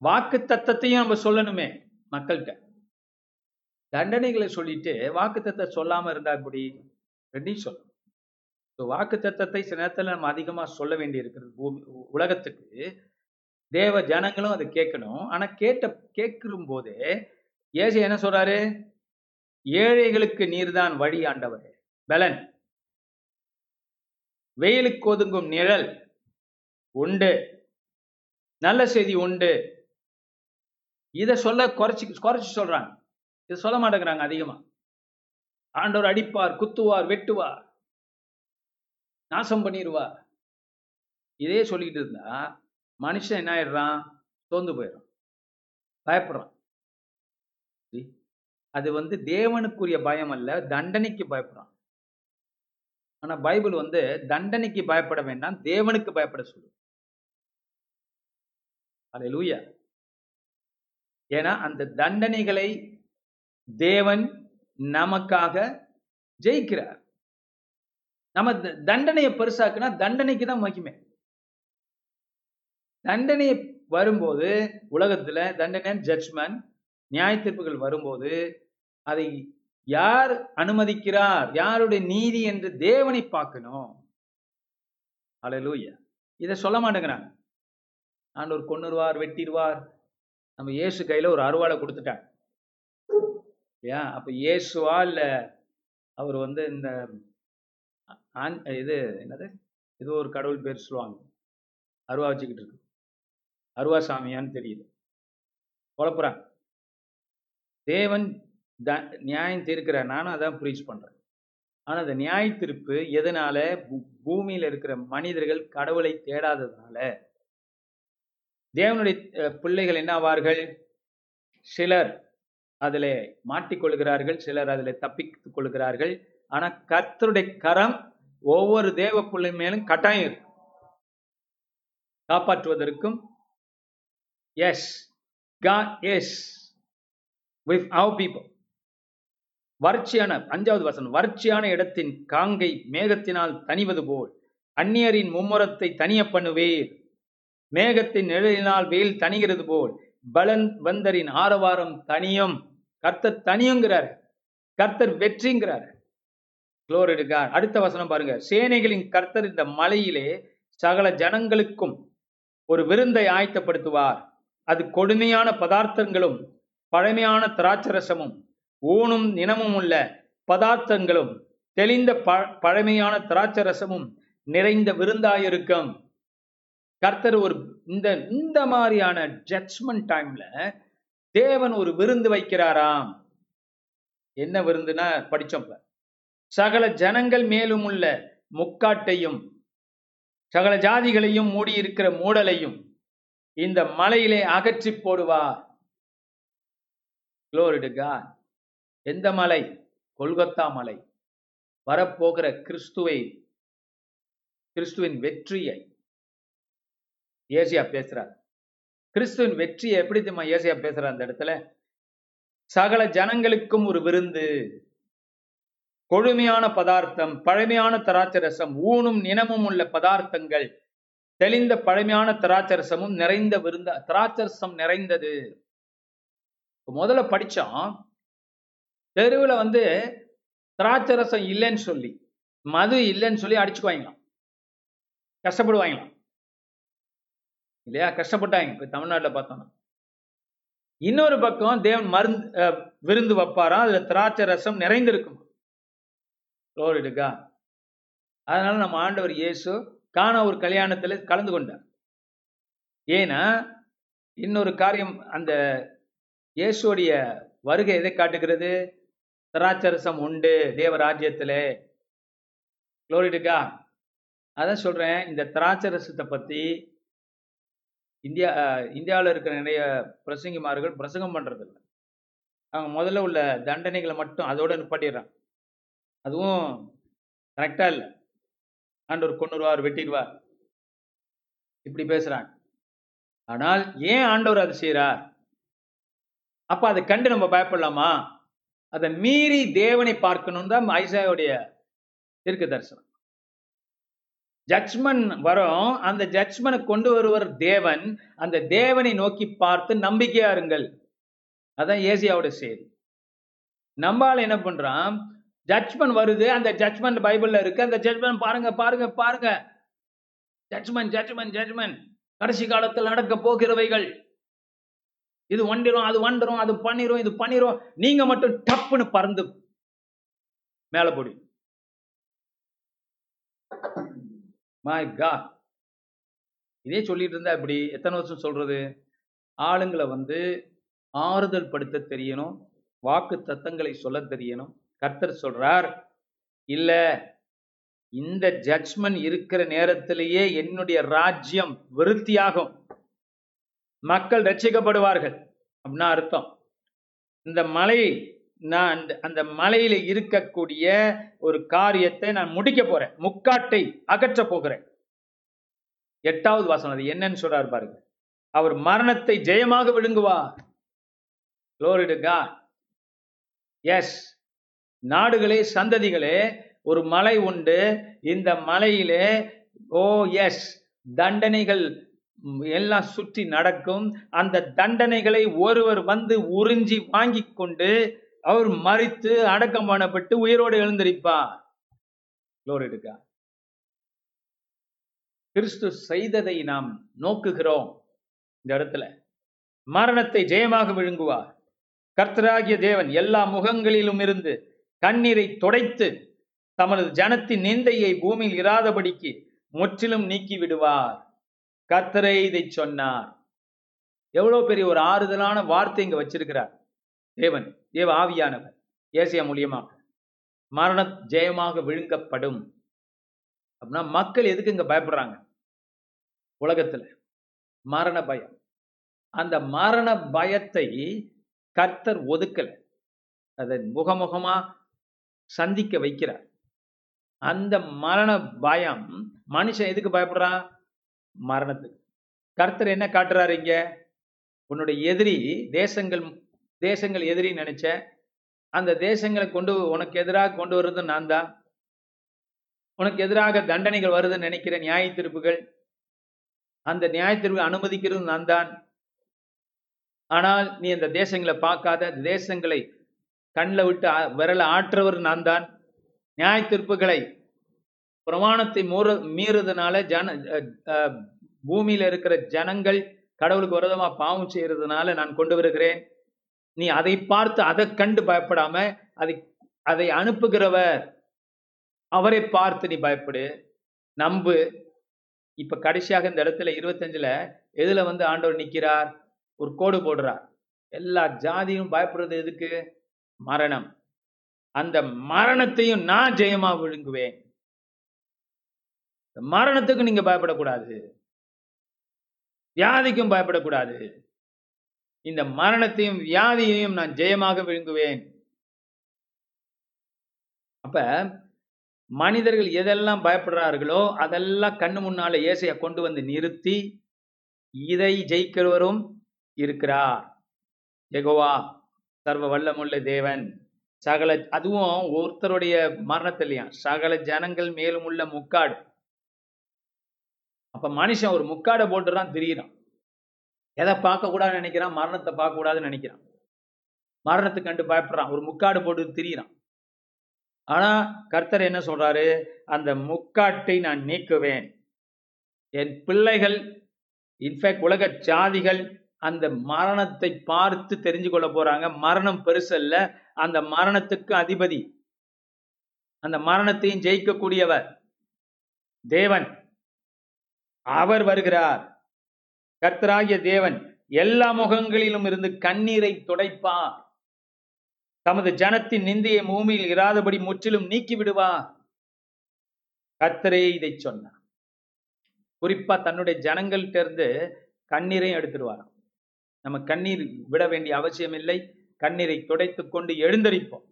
வாக்கு தத்தத்தையும் நம்ம சொல்லணுமே மக்கள்கிட்ட. தண்டனைகளை சொல்லிட்டு வாக்கு தத்தை சொல்லாம இருந்தா இப்படி ரெண்டையும் சொல்லணும். ஸோ வாக்கு தத்தத்தை சில நேரத்தில் நம்ம அதிகமாக சொல்ல வேண்டி இருக்கிறது பூமி உ- உலகத்துக்கு. தேவ ஜனங்களும் அதை கேட்கணும். ஆனா கேட்ட கேட்கும் போதே ஏசு என்ன சொல்றாரு? ஏழைகளுக்கு நீர்தான் வழி ஆண்டவர். பலன். வெயிலுக்கு ஒதுங்கும் நிழல் உண்டு. நல்ல செய்தி உண்டு. இதை சொல்ல குறைச்சி குறைச்சி சொல்றாங்க. இதை சொல்ல மாட்டேங்கிறாங்க அதிகமா. ஆண்டவர் அடிப்பார் குத்துவார் வெட்டுவார் நாசம் பண்ணிடுவார் இதே சொல்லிட்டு இருந்தா மனுஷன் என்ன ஆயிடுறான்? சோர்ந்து போயிடுறான். பயப்படுறான். அது வந்து தேவனுக்குரிய பயம் அல்ல தண்டனைக்கு பயப்படுறான். ஆனா பைபிள் வந்து தண்டனைக்கு பயப்பட வேண்டாம் தேவனுக்கு பயப்பட சொல்லு அல்லேலூயா ஏன்னா அந்த தண்டனைகளை தேவன் நமக்காக ஜெயிக்கிறார். நம்ம தண்டனையை பெருசாக்குனா தண்டனைக்கு தான் மகிமை. தண்டனை வரும்போது உலகத்துல தண்டனை ஜட்ஜ்மெண்ட் நியாய தீர்ப்புகள் வரும்போது அதை யார் அனுமதிக்கிறார்? யாருடைய நீதி என்று தேவனை பார்க்கணும்? அலலூய இதை சொல்ல மாட்டேங்கிறாங்க. ஆண்டவர் கொன்னுருவார் வெட்டிடுவார் நம்ம இயேசு கையில ஒரு அருவாளை கொடுத்துட்டாங்க. இல்லையா? அப்ப இயேசுவா இல்ல அவர் வந்து இந்த இது என்னது? ஏதோ ஒரு கடவுள் பேர் சொல்லுவாங்க. அருவா வச்சுக்கிட்டு இருக்கு. அருவா சாமியான்னு தெரியுது. குழப்புறாங்க தேவன் த- நியாயம் தீர்க்கிறார். நானும் அதான் ப்ரீச் பண்றேன். ஆனா அந்த நியாய தீர்ப்பு எதனால? பூ- பூமியில இருக்கிற மனிதர்கள் கடவுளை தேடாததுனால. தேவனுடைய பிள்ளைகள் என்ன ஆவார்கள்? சிலர் அதில் மாட்டிக்கொள்கிறார்கள். சிலர் அதில் தப்பித்துக் கொள்கிறார்கள். ஆனா கர்த்தருடைய கரம் ஒவ்வொரு தேவ பிள்ளை மேலும் கட்டாயம் இருக்கும். காப்பாற்றுவதற்கும் as God is with our people. வறட்சியான அஞ்சாவது வசனம் வறட்சியான இடத்தின் காங்கை மேகத்தினால் தணிவது போல் அந்நியரின் மும்முரத்தை தனிய பண்ணுவேர். மேகத்தின் நிழலினால் வெயில் தணிகிறது போல் பலன் வந்தரின் ஆரவாரம் தனியும். கர்த்தர் தனியுங்கிறார். கர்த்தர் வெற்றிங்கிறார். குளோரிடுகார் அடுத்த வசனம் பாருங்க. சேனைகளின் கர்த்தர் இந்த மலையிலே சகல ஜனங்களுக்கும் ஒரு விருந்தை ஆயத்தப்படுத்துவார். அது கொடுமையான பதார்த்தங்களும் பழமையான திராட்சரசமும் ஊனும் நினமும் உள்ள பதார்த்தங்களும் தெளிந்த ப- பழமையான திராட்சரசமும் நிறைந்த விருந்தாயிருக்கும். கர்த்தர் ஒரு இந்த இந்த மாதிரியான ஜட்ஜ்மெண்ட் டைம்ல தேவன் ஒரு விருந்து வைக்கிறாராம். என்ன விருந்துனா படிச்சோம் சகல ஜனங்கள் மேலும் உள்ள முக்காட்டையும் சகல ஜாதிகளையும் மூடி இருக்கிற மூடலையும் இந்த மலையிலே அகற்றி போடுவார் Glory எந்த மலை? கொல்கத்தா மலை. வரப்போகிற கிறிஸ்துவை கிறிஸ்துவின் வெற்றியை. ஏசியா பேசுறார். கிறிஸ்துவின் வெற்றியை எப்படி தெரியுமா ஏசியா பேசுறார் அந்த இடத்துல? சகல ஜனங்களுக்கும் ஒரு விருந்து. கொழுமையான பதார்த்தம் பழமையான தராட்சரசம் ஊனும் நினமும் உள்ள பதார்த்தங்கள். தெளிந்த பழமையான திராட்சரசமும் நிறைந்த விருந்த திராட்சரசம் நிறைந்தது. முதல்ல படிச்சோம். தெருவுல வந்து திராட்சை ரசம் இல்லைன்னு சொல்லி மது இல்லைன்னு சொல்லி அடிச்சுக்குவாங்களாம். கஷ்டப்படுவாங்களாம். இல்லையா? கஷ்டப்பட்டாங்க இப்போ தமிழ்நாட்டுல பார்த்தோம்னா. இன்னொரு பக்கம் தேவன் மருந்து அஹ், விருந்து வைப்பாராம் அதுல திராட்சை ரசம் நிறைந்திருக்கும் இருக்கா அதனால நம்ம ஆண்டவர் இயேசு காண ஒரு கல்யாணத்தில் கலந்து கொண்டார். ஏன்னா இன்னொரு காரியம் அந்த இயேசுடைய வருகை எதை காட்டுகிறது? திராட்சரசம் உண்டு தேவ ராஜ்யத்திலே. குளோரிடுக்கா அதான் சொல்கிறேன் இந்த திராட்சரசத்தை பற்றி இந்தியா இந்தியாவில் இருக்கிற நிறைய பிரசங்கிமார்கள் பிரசங்கம் பண்ணுறதில்ல அவங்க முதல்ல உள்ள தண்டனைகளை மட்டும் அதோட நிப்பாட்டிடுறான் அதுவும் கரெக்டாக இல்லை. ஆண்டவர் கொண்டுருவார் வெட்டிடுவார். இப்படி பேசுறாங்க. ஆனால் ஏன் ஆண்டவர் அது செய்றார்? அப்ப அதை கண்டு நம்ம பயப்படலாமா? அதை மீறி தேவனை பார்க்கணும் தான் ஐசாவுடைய தீர்க்க தரிசனம் ஜட்ஜ்மெண்ட் வரும். அந்த ஜட்ஜ்மெண்ட் கொண்டு வருவர் தேவன். அந்த தேவனை நோக்கி பார்த்து நம்பிக்கையா இருங்கள். அதான் ஏசியாவோட செய்தி. நம்மால என்ன பண்றான்? ஜட்ஜ்மெண்ட் வருது அந்த ஜட்ஜ்மெண்ட் பைபிள்ல இருக்கு. அந்த ஜட்ஜ்மெண்ட் பாருங்க பாருங்க பாருங்க. ஜட்ஜ்மெண்ட் ஜட்ஜ்மெண்ட் ஜட்ஜ்மெண்ட் கடைசி காலத்தில் நடக்க போகிறவைகள். இது வண்டிரும் அது வண்டுரும் அது பண்ணிரும் இது பண்ணிரும் நீங்க மட்டும் டப்புன்னு பறந்து மேல போடி. மை கா இதே சொல்லிட்டு இருந்தா இப்படி எத்தனை வருஷம் சொல்றது? ஆளுங்களை வந்து ஆறுதல் படுத்த தெரியணும் வாக்கு தத்தங்களை சொல்ல தெரியணும். கர்த்தர் சொல்றார் இல்ல இந்த ஜட்ஜ்மெண்ட் இருக்கிற நேரத்திலேயே என்னுடைய ராஜ்யம் விருத்தியாகும். மக்கள் ரட்சிக்கப்படுவார்கள். அப்படின்னா அர்த்தம். இந்த மலை நான் அந்த- அந்த மலையில இருக்கக்கூடிய ஒரு காரியத்தை நான் முடிக்க போறேன். முக்காட்டை அகற்ற போகிறேன். எட்டாவது வாசனம் அது என்னன்னு சொல்றாரு பாருங்க. அவர் மரணத்தை ஜெயமாக விழுங்குவார். எஸ் நாடுகளே சந்ததிகளே ஒரு மலை உண்டு. இந்த மலையிலே ஓ எஸ் தண்டனைகள் எல்லாம் சுற்றி நடக்கும். அந்த தண்டனைகளை ஒருவர் வந்து உறிஞ்சி வாங்கி கொண்டு அவர் மறித்து அடக்கம் பண்ணப்பட்டு உயிரோடு எழுந்திருப்பார். கிறிஸ்து செய்ததை நாம் நோக்குகிறோம். இந்த இடத்துல. மரணத்தை ஜெயமாக விழுங்குவார். கர்த்தராகிய தேவன் எல்லா முகங்களிலும் இருந்து கண்ணீரை துடைத்து தமது ஜனத்தின் நிந்தையை பூமியில் இராதபடிக்கு முற்றிலும் நீக்கி விடுவார் கர்த்தரே இதை சொன்னார். எவ்வளவு பெரிய ஒரு ஆறுதலான வார்த்தை இங்க வச்சிருக்கிறார். தேவன் தேவ ஆவியானவர் ஏசியா மூலியமாக. மரண ஜெயமாக விழுங்கப்படும். அப்படின்னா மக்கள் எதுக்கு இங்க பயப்படுறாங்க? உலகத்துல மரண பயம். அந்த மரண பயத்தை கர்த்தர் ஒதுக்கல. அதை முகமுகமா சந்திக்க வைக்கிறார். அந்த மரண பயம் மனுஷன் எதுக்கு பயப்படுறான் மரணத்துக்கு. கர்த்தர் என்ன காட்டுறாரு இங்க? உன்னுடைய எதிரி தேசங்கள் தேசங்கள் எதிரி நினைச்ச அந்த தேசங்களை கொண்டு உனக்கு எதிராக கொண்டு வர்றது நான் தான் உனக்கு எதிராக தண்டனைகள் வருதுன்னு நினைக்கிற நியாய தீர்ப்புகள் அந்த நியாய தீர்ப்பு அனுமதிக்கிறது நான் தான் ஆனால் நீ அந்த தேசங்களை பார்க்காத தேசங்களை கண்ணில் விட்டு விரலை ஆற்றவர் நான் தான் நியாய தீர்ப்புகளை பிரமாணத்தை மூற மீறதுனால ஜன பூமியில் பூமியில இருக்கிற ஜனங்கள் கடவுளுக்கு விரோதமா பாவம் செய்யறதுனால நான் கொண்டு வருகிறேன். நீ அதை பார்த்து அதை கண்டு பயப்படாம அதை அதை அனுப்புகிறவர் அவரை பார்த்து நீ பயப்படு. நம்பு. இப்ப கடைசியாக இந்த இடத்துல இருபத்தஞ்சுல எதுல வந்து ஆண்டவர் நிற்கிறார் ஒரு கோடு போடுறார். எல்லா ஜாதியும் பயப்படுறது எதுக்கு? மரணம். அந்த மரணத்தையும் நான் ஜெயமா விழுங்குவேன். மரணத்துக்கு நீங்க பயப்படக்கூடாது. வியாதிக்கும் பயப்படக்கூடாது. இந்த மரணத்தையும் வியாதியையும் நான் ஜெயமாக விழுங்குவேன். அப்ப மனிதர்கள் எதெல்லாம் பயப்படுறார்களோ அதெல்லாம் கண்ணு முன்னால இயேசைய கொண்டு வந்து நிறுத்தி இதை ஜெயிக்கிறவரும் இருக்கிறார். எகோவா சர்வ வல்லமுள்ள தேவன். சகல அதுவும் ஒருத்தருடைய மரணத்திலையா சகல ஜனங்கள் மேலும் உள்ள முக்காடு. அப்ப மனுஷன் ஒரு முக்காடை போட்டுறான் திரியிறான். எதை பார்க்க கூடாதுன்னு நினைக்கிறான் மரணத்தை பார்க்க கூடாதுன்னு நினைக்கிறான். மரணத்தை கண்டு பயப்படுறான் ஒரு முக்காடு போட்டு திரியிறான். ஆனா கர்த்தர் என்ன சொல்றாரு? அந்த முக்காட்டை நான் நீக்குவேன். என் பிள்ளைகள் இன்ஃபேக்ட் உலக ஜாதிகள் அந்த மரணத்தை பார்த்து தெரிஞ்சு கொள்ள போறாங்க. மரணம் பெருசல்ல அந்த மரணத்துக்கு அதிபதி. அந்த மரணத்தையும் ஜெயிக்கக்கூடியவர் தேவன். அவர் வருகிறார். கர்த்தராகிய தேவன் எல்லா முகங்களிலும் இருந்து கண்ணீரை துடைப்பார். தமது ஜனத்தின் நிந்தையை பூமியில் இராதபடி முற்றிலும் நீக்கி விடுவார். கர்த்தரே இதை சொன்னார். குறிப்பா தன்னுடைய ஜனங்கள்ட்ட இருந்து கண்ணீரையும் எடுத்துடுவாராம் நம்ம கண்ணீர் விட வேண்டிய அவசியம் இல்லை. கண்ணீரை துடைத்து கொண்டு எழுந்தரிப்போம்.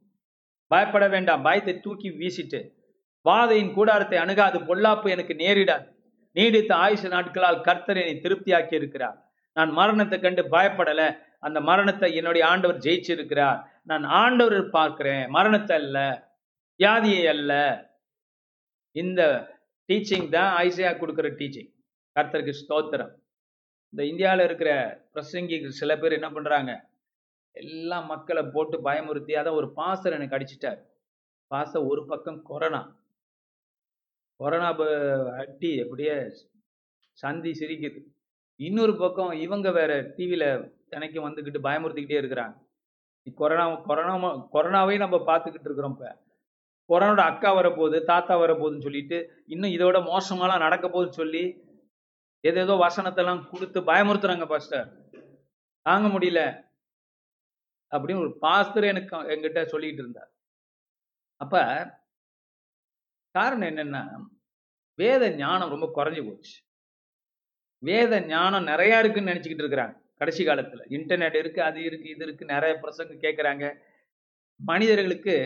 பயப்பட வேண்டாம். பயத்தை தூக்கி வீசிட்டு. வாதையின் கூடாரத்தை அணுகாது. பொல்லாப்பு எனக்கு நேரிடாது. நீடித்த ஆயுசு நாட்களால் கர்த்தர் என்னை திருப்தியாக்கி இருக்கிறார். நான் மரணத்தை கண்டு பயப்படல. அந்த மரணத்தை என்னுடைய ஆண்டவர் ஜெயிச்சிருக்கிறார். நான் ஆண்டவர் பார்க்கிறேன். மரணத்தை அல்ல. வியாதியை அல்ல. இந்த டீச்சிங் தான் ஐசியா கொடுக்குற டீச்சிங் கர்த்தருக்கு ஸ்தோத்திரம். இந்த இந்தியாவில் இருக்கிற பிரசங்கிகள் சில பேர் என்ன பண்ணுறாங்க எல்லா மக்களை போட்டு பயமுறுத்தி அதான் ஒரு பாசர் எனக்கு அடிச்சிட்டார். பாச ஒரு பக்கம் கொரோனா. கொரோனா அட்டி அப்படியே சந்தி சிரிக்குது. இன்னொரு பக்கம் இவங்க வேற டிவியில் தினைக்கும் வந்துக்கிட்டு பயமுறுத்திக்கிட்டே இருக்கிறாங்க. கொரோனா கொரோனா கொரோனாவே நம்ம பார்த்துக்கிட்டு இருக்கிறோம் இப்போ. கொரோனாவோட அக்கா வரப்போகுது தாத்தா வரப்போகுதுன்னு சொல்லிட்டு இன்னும் இதோட மோசமாலாம் நடக்க போகுதுன்னு சொல்லி ஏதேதோ வசனத்தெல்லாம் கொடுத்து பயமுறுத்துறாங்க பாஸ்டர் தாங்க முடியல. அப்படின்னு ஒரு பாஸ்டர் எனக்கு என்கிட்ட சொல்லிட்டு இருந்தார். அப்ப காரணம் என்னன்னா வேத ஞானம் ரொம்ப குறைஞ்சு போச்சு. வேத ஞானம் நிறைய இருக்குன்னு நினைச்சுக்கிட்டு இருக்கிறாங்க. கடைசி காலத்துல. இன்டர்நெட் இருக்கு அது இருக்கு இது இருக்கு நிறைய பிரசங்க கேட்கறாங்க மனிதர்களுக்கு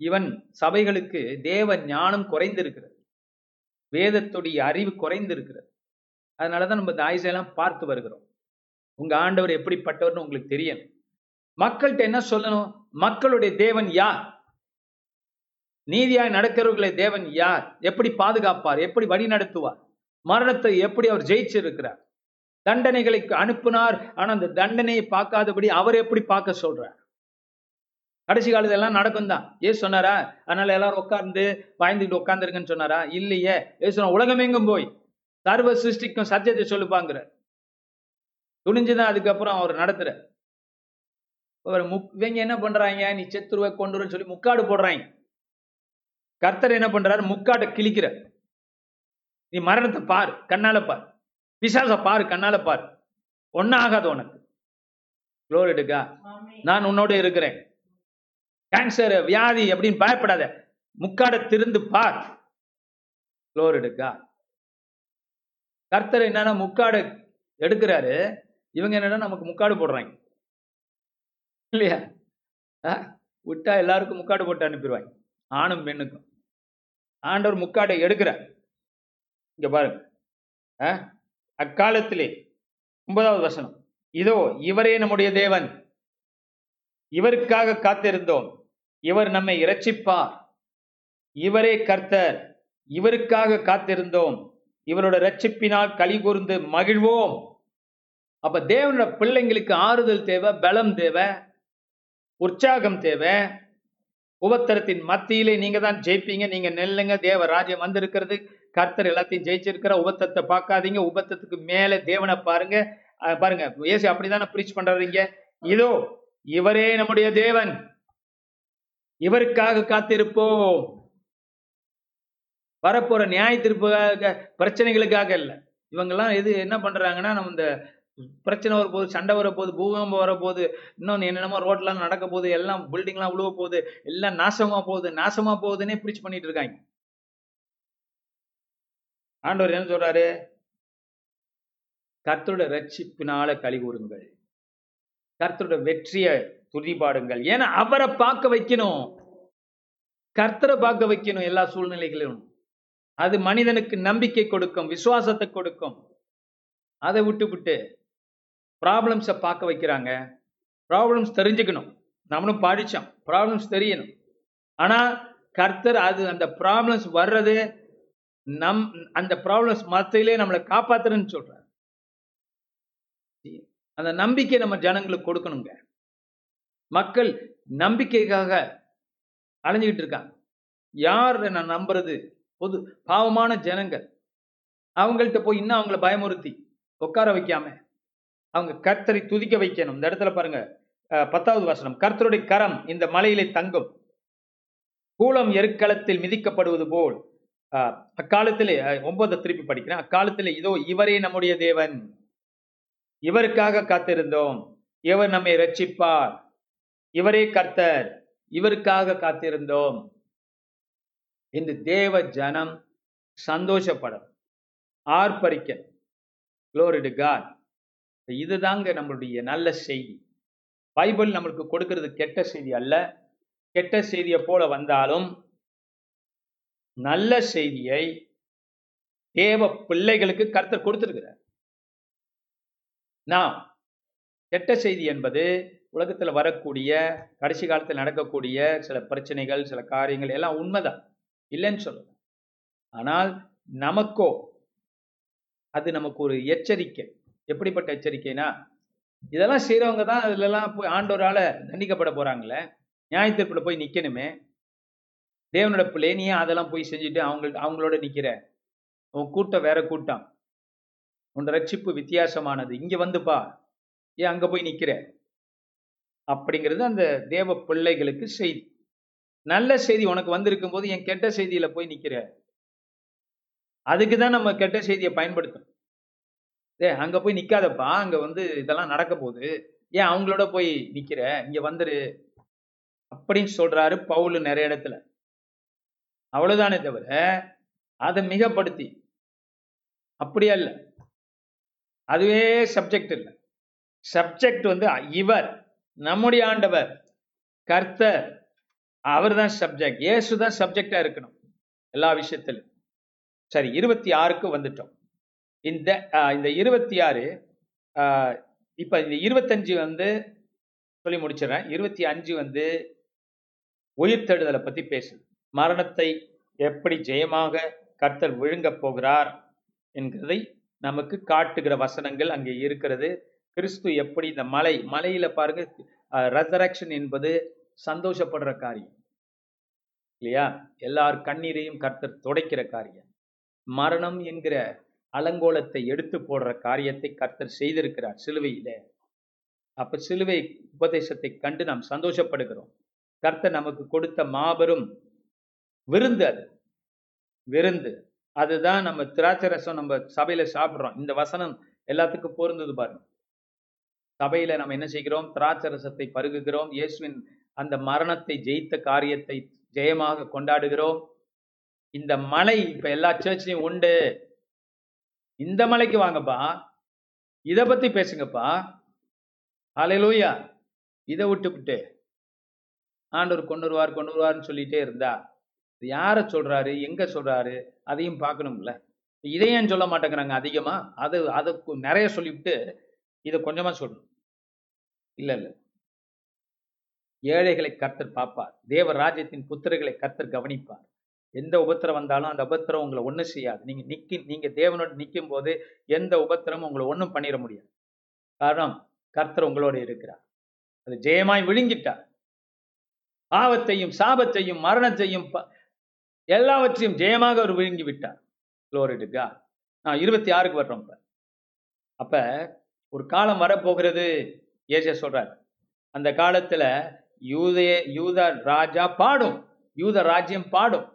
இவன் சபைகளுக்கு தேவ ஞானம் குறைந்திருக்கிறது. வேதத்துடைய அறிவு குறைந்திருக்கிறது. அதனாலதான் நம்ம இந்த ஆயுசையெல்லாம் பார்த்து வருகிறோம். உங்க ஆண்டவர் எப்படிப்பட்டவர்னு உங்களுக்கு தெரியணும் மக்கள்கிட்ட என்ன சொல்லணும்? மக்களுடைய தேவன் யார்? நீதியாய் நடக்கிறவர்களை தேவன் யார்? எப்படி பாதுகாப்பார்? எப்படி வழி நடத்துவார்? மரணத்தை எப்படி அவர் ஜெயிச்சிருக்கிறார்? தண்டனைகளை அனுப்புனார் ஆனா அந்த தண்டனையை பார்க்காதபடி அவர் எப்படி பார்க்க சொல்றார்? கடைசி காலத்துல எல்லாம் நடக்கும் தான் ஏசு சொன்னாரா? அதனால எல்லாரும் உட்கார்ந்து பயந்துக்கிட்டு உட்காந்துருக்குன்னு சொன்னாரா? இல்லையே. ஏசு சொன்னா உலகமெங்கும் போய். சர்வ சிருஷ்டிக்கும் சத்தியத்தை சொல்லுப்பாங்கிற துணிஞ்சுதான் அதுக்கப்புறம் அவர் நடத்துற அவர் முக் இவங்க என்ன பண்றாங்க? நீ செத்துருவ கொண்டுருன்னு சொல்லி முக்காடு போடுறாங்க. கர்த்தர் என்ன பண்றாரு? முக்காட்டை கிழிக்கிற நீ மரணத்தை பாரு கண்ணால பாரு. பிசாச பாரு கண்ணால பாரு. ஒன்னும் ஆகாது உனக்கு குளோரிடுக்கா நான் உன்னோட இருக்கிறேன். கேன்சர் வியாதி அப்படின்னு பயப்படாத. முக்காடை திருந்து பார். குளோரிடுக்கா கர்த்தர் என்னன்னா முக்காடு எடுக்கிறாரு. இவங்க என்னன்னா நமக்கு முக்காடு போடுறாங்க. இல்லையா? ஆ? விட்டா எல்லாருக்கும் முக்காடு போட்டு அனுப்பிடுவாங்க. ஆணும் பெண்ணுக்கும். ஆண்டவர் முக்காடை எடுக்கிறார். இங்க பாருங்க. ஆ? அக்காலத்திலே ஒன்பதாவது வசனம். இதோ இவரே நம்முடைய தேவன். இவருக்காக காத்திருந்தோம். இவர் நம்மை இரட்சிப்பார். இவரே கர்த்தர். இவருக்காக காத்திருந்தோம். இவரோட ரட்சிப்பினால் களி கூர்ந்து மகிழ்வோம். அப்ப தேவனோட பிள்ளைங்களுக்கு ஆறுதல் தேவை பலம் தேவை உற்சாகம் தேவை. உபத்திரத்தின் மத்தியிலே நீங்க தான் ஜெயிப்பீங்க. நீங்க நெல்லுங்க தேவ ராஜ்யம் வந்திருக்கிறது. கர்த்தர் எல்லாத்தையும் ஜெயிச்சிருக்கிற உபத்தத்தை பார்க்காதீங்க. உபத்தத்துக்கு மேலே தேவனை பாருங்க. பாருங்க இயேசு அப்படிதானே பிரீச் பண்றீங்க இதோ இவரே நம்முடைய தேவன். இவருக்காக காத்திருப்போம். வரப்போற நியாய தீர்ப்புக்காக பிரச்சனைகளுக்காக இல்லை. இவங்கெல்லாம் எது என்ன பண்றாங்கன்னா நம்ம இந்த பிரச்சனை வரப்போகுது சண்டை வரப்போகுது பூகம்பம் வரப்போகுது இன்னொன்று என்னென்னமோ ரோட்லாம் நடக்க போகுது எல்லாம் பில்டிங்லாம் விழுவ போகுது எல்லாம் நாசமா போகுது நாசமா போகுதுன்னே பிரிச்சு பண்ணிட்டு இருக்காங்க. ஆண்டவர் என்ன சொல்றாரு? கர்த்தருடைய ரட்சிப்பினால களி கூறுங்கள். கர்த்தருடைய வெற்றியை துதிபாடுங்கள். ஏன்னா அவரை பார்க்க வைக்கணும். கர்த்தரை பார்க்க வைக்கணும் எல்லா சூழ்நிலைகளிலும். அது மனிதனுக்கு நம்பிக்கை கொடுக்கும் விசுவாசத்தை கொடுக்கும். அதை விட்டு விட்டு ப்ராப்ளம்ஸை பார்க்க வைக்கிறாங்க. ப்ராப்ளம்ஸ் தெரிஞ்சுக்கணும். நம்மளும் படித்தோம் ப்ராப்ளம்ஸ் தெரியணும். ஆனால் கர்த்தர் அது அந்த ப்ராப்ளம்ஸ் வர்றது நம் அந்த ப்ராப்ளம்ஸ் மத்தியிலே நம்மளை காப்பாத்துறேன்னு சொல்றார். அந்த நம்பிக்கை நம்ம ஜனங்களுக்கு கொடுக்கணுங்க. மக்கள் நம்பிக்கைக்காக அலைஞ்சுக்கிட்டு இருக்காங்க. யார் நான் நம்புறது? பொது பாவமான ஜனங்கள். அவங்கள்ட்ட போய் இன்னும் அவங்கள பயமுறுத்தி உட்கார வைக்காம அவங்க கர்த்தரை துதிக்க வைக்கணும். இந்த இடத்துல பாருங்க பத்தாவது வசனம். கர்த்தருடைய கரம் இந்த மலையிலே தங்கும். கூலம் எருக்களத்தில் மிதிக்கப்படுவது போல். அக்காலத்திலே ஒன்பதை திருப்பி படிக்கிறேன். அக்காலத்திலே இதோ இவரே நம்முடைய தேவன். இவருக்காக காத்திருந்தோம். இவர் நம்மை ரட்சிப்பார் இவரே கர்த்தர். இவருக்காக காத்திருந்தோம். இந்த தேவ ஜனம் சந்தோஷப்படும். ஆர்ப்பரிக்க குளோரிடு காட் இதுதாங்க நம்மளுடைய நல்ல செய்தி. பைபிள் நம்மளுக்கு கொடுக்கறது கெட்ட செய்தி அல்ல. கெட்ட செய்தியை போல வந்தாலும் நல்ல செய்தியை தேவ பிள்ளைகளுக்கு கர்த்தர் கொடுத்திருக்கிறார். நாம் கெட்ட செய்தி என்பது உலகத்துல வரக்கூடிய கடைசி காலத்தில் நடக்கக்கூடிய சில பிரச்சனைகள் சில காரியங்கள் எல்லாம் உண்மைதான். இல்லைன்னு சொல்லல. ஆனால் நமக்கோ அது நமக்கு ஒரு எச்சரிக்கை. எப்படிப்பட்ட எச்சரிக்கைனா இதெல்லாம் செய்கிறவங்க தான் அதுலலாம் போய் ஆண்டோரால தண்டிக்கப்பட போறாங்களே நியாயத்திற்குள்ள போய் நிக்கணுமே. தேவனோட பிள்ளை நீ ஏன் அதெல்லாம் போய் செஞ்சுட்டு அவங்க அவங்களோட நிக்கிற? உன் கூட்டம் வேற கூட்டம். உன் ரட்சிப்பு வித்தியாசமானது. இங்க வந்துப்பா ஏன் அங்க போய் நிக்கிற? அப்படிங்கிறது அந்த தேவ பிள்ளைகளுக்கு செய்தி. நல்ல செய்தி உனக்கு வந்திருக்கும் போது என் கெட்ட செய்தியில போய் நிக்கிற. அதுக்கு தான் நம்ம கெட்ட செய்தியை பயன்படுத்தணும் ஏ அங்க போய் நிக்காதப்பா. அங்க வந்து இதெல்லாம் நடக்க போகுது ஏன் அவங்களோட போய் நிக்கிற? இங்க வந்துரு. அப்படின்னு சொல்றாரு பவுல் நிறைய இடத்துல. அவ்வளவுதானே தவிர அதை மிகப்படுத்தி. அப்படியா இல்ல? அதுவே சப்ஜெக்ட் இல்லை. சப்ஜெக்ட் வந்து இவர் நம்முடைய ஆண்டவர் கர்த்தர் அவர் தான் சப்ஜெக்ட் இயேசு தான் சப்ஜெக்டா இருக்கணும். எல்லா விஷயத்திலும். சரி இருபத்தி ஆறுக்கு வந்துட்டோம். இந்த இந்த இருபத்தி ஆறு இப்போ இந்த இருபத்தஞ்சு வந்து சொல்லி முடிச்சிடறேன். இருபத்தி அஞ்சு வந்து உயிர்த்தெழுதலை பற்றி பேசுது. மரணத்தை எப்படி ஜெயமாக கர்த்தர் விழுங்கப் போகிறார் என்கிறதை நமக்கு காட்டுகிற வசனங்கள் அங்கே இருக்கிறது. கிறிஸ்து எப்படி இந்த மலை மலையில பாருங்க ரெசரக்ஷன் என்பது சந்தோஷப்படுற காரியம். இல்லையா? எல்லார் கண்ணீரையும் கர்த்தர் துடைக்கிற காரியம். மரணம் என்கிற அலங்கோலத்தை எடுத்து போடுற காரியத்தை கர்த்தர் செய்திருக்கிறார் சிலுவையில. அப்ப சிலுவை உபதேசத்தை கண்டு நாம் சந்தோஷப்படுகிறோம். கர்த்தர் நமக்கு கொடுத்த மாபெரும் விருந்து அது. விருந்து. அதுதான் நம்ம திராட்சை ரசம் நம்ம சபையில சாப்பிடுறோம். இந்த வசனம் எல்லாத்துக்கும் பொருந்தது பாருங்க. சபையில நம்ம என்ன செய்கிறோம்? திராட்சை ரசத்தை பருகுகிறோம். இயேசுவின் அந்த மரணத்தை ஜெயித்த காரியத்தை ஜெயமாக கொண்டாடுகிறோம். இந்த மலை இப்ப எல்லா சர்ச்லயும் உண்டு. இந்த மலைக்கு வாங்கப்பா. இதை பத்தி பேசுங்கப்பா. அலையிலூயா இதை விட்டுவிட்டு ஆண்டவர் கொண்டு வருவார் கொண்டு வருவார்னு சொல்லிட்டே இருந்தா இது யாரை சொல்றாரு எங்க சொல்றாரு அதையும் பார்க்கணும்ல. இதை ஏன் சொல்ல மாட்டேங்கிறாங்க? அதிகமா? அது அதை நிறைய சொல்லிவிட்டு இதை கொஞ்சமா சொல்லணும். இல்லை இல்லை. ஏழைகளை கர்த்தர் பார்ப்பார். தேவ ராஜ்யத்தின் புத்திரர்களை கர்த்தர் கவனிப்பார். எந்த உபத்திரம் வந்தாலும் அந்த உபத்திரம் உங்களை ஒண்ணும் செய்யாது. நீங்க நிக்கி நீங்க தேவனோடு நிற்கும் போது எந்த உபத்திரமும் உங்களை ஒன்றும் பண்ணிட முடியாது. காரணம் கர்த்தர் உங்களோட இருக்கிறார். அது ஜெயமாய் விழுங்கிட்டார். பாவத்தையும் சாபத்தையும் மரணத்தையும் எல்லாவற்றையும் ஜெயமாக அவர் விழுங்கி விட்டார் குளோரிடுக்கா நான் இருபத்தி ஆறுக்கு வர்றோம் இப்போ. அப்ப ஒரு காலம் வரப்போகிறது. ஏசியா சொல்கிறார் அந்த காலத்துல யூதே யூத ராஜா பாடும். யூத ராஜ்யம் பாடும்.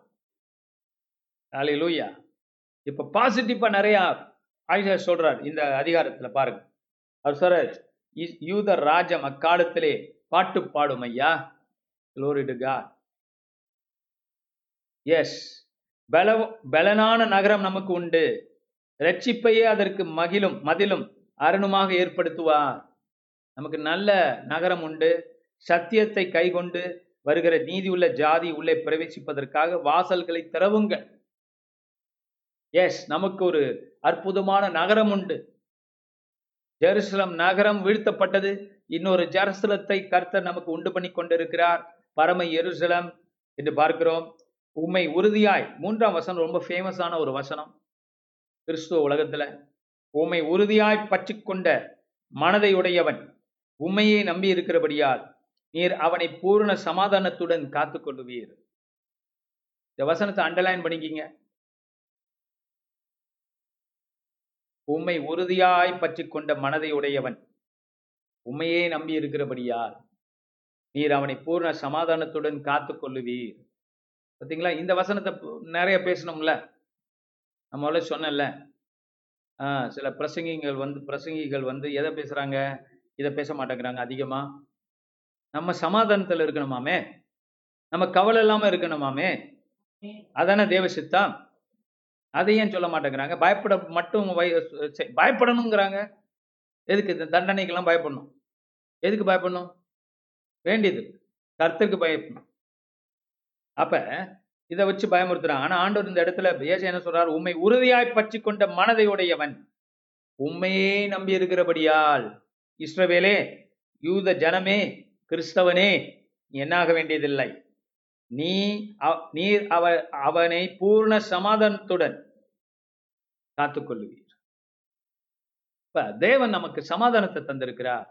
லூயா இப்ப பாசிட்டிவா நிறைய ஆயிஷா சொல்றார் இந்த அதிகாரத்துல பாருங்க. அவர் சொல்றார் யூத ராஜம் அக்காலத்திலே பாட்டு பாடும் ஐயா. லோரிடுகா எஸ் பல பலனான நகரம் நமக்கு உண்டு. ரட்சிப்பையே அதற்கு மகிழும் மதிலும் அருணுமாக ஏற்படுத்துவார். நமக்கு நல்ல நகரம் உண்டு. சத்தியத்தை கைகொண்டு வருகிற நீதி உள்ள ஜாதி உள்ளே பிரவேசிப்பதற்காக வாசல்களை திறவுங்கள். எஸ் நமக்கு ஒரு அற்புதமான நகரம் உண்டு. ஜெருசலம் நகரம் வீழ்த்தப்பட்டது. இன்னொரு ஜெருசலத்தை கர்த்தர் நமக்கு உண்டு பண்ணி கொண்டிருக்கிறார். பரம எருசலம் என்று பார்க்கிறோம். உண்மை உறுதியாய். மூன்றாம் வசனம் ரொம்ப ஃபேமஸான ஒரு வசனம். கிறிஸ்துவ உலகத்துல. உம்மை உறுதியாய் பற்றி கொண்ட மனதை உடையவன் உண்மையை நம்பி இருக்கிறபடியால் நீர் அவனை பூர்ண சமாதானத்துடன் காத்து கொள்ளுவீர். இந்த வசனத்தை அண்டர்லைன் பண்ணிக்கிங்க. உம்மை உறுதியாய் பற்றி கொண்ட மனதை உடையவன். உண்மையே நம்பி இருக்கிறபடியால் நீர் அவனை பூர்ண சமாதானத்துடன் காத்து கொள்ளுவீர். பார்த்தீங்களா இந்த வசனத்தை நிறைய பேசணும்ல? நம்ம முதல்ல சொன்னேன்ல. சில பிரசங்கிகள் வந்து பிரசங்கிகள் வந்து எதை பேசுறாங்க? இதை பேச மாட்டேங்கிறாங்க அதிகமா. நம்ம சமாதானத்துல இருக்கணுமாமே? நம்ம கவலை இல்லாம இருக்கணுமாமே? அதானே தேவ சித்தம்? அதை ஏன் சொல்ல மாட்டேங்கிறாங்க? பயப்பட மட்டும் பயப்படணுங்கிறாங்க. எதுக்கு இந்த தண்டனைக்கெல்லாம் பயப்படணும்? எதுக்கு பயப்படணும்? வேண்டியது. கர்த்தருக்கு பயப்படணும். அப்ப இதை வச்சு பயமுறுத்துறாங்க ஆனா ஆண்டவர் இந்த இடத்துல ஏசு என்ன சொல்றாரு? உண்மை உறுதியாய் பற்றி கொண்ட மனதை உடையவன் உண்மையே நம்பி இருக்கிறபடியால் இஸ்ரவேலே யூத ஜனமே கிறிஸ்தவனே நீ என்னாக வேண்டியதில்லை. நீ நீ நீர் அவ அவனை பூர்ண சமாதானத்துடன் காத்துக்கொள்ளுவீர். இப்ப தேவன் நமக்கு சமாதானத்தை தந்திருக்கிறார்.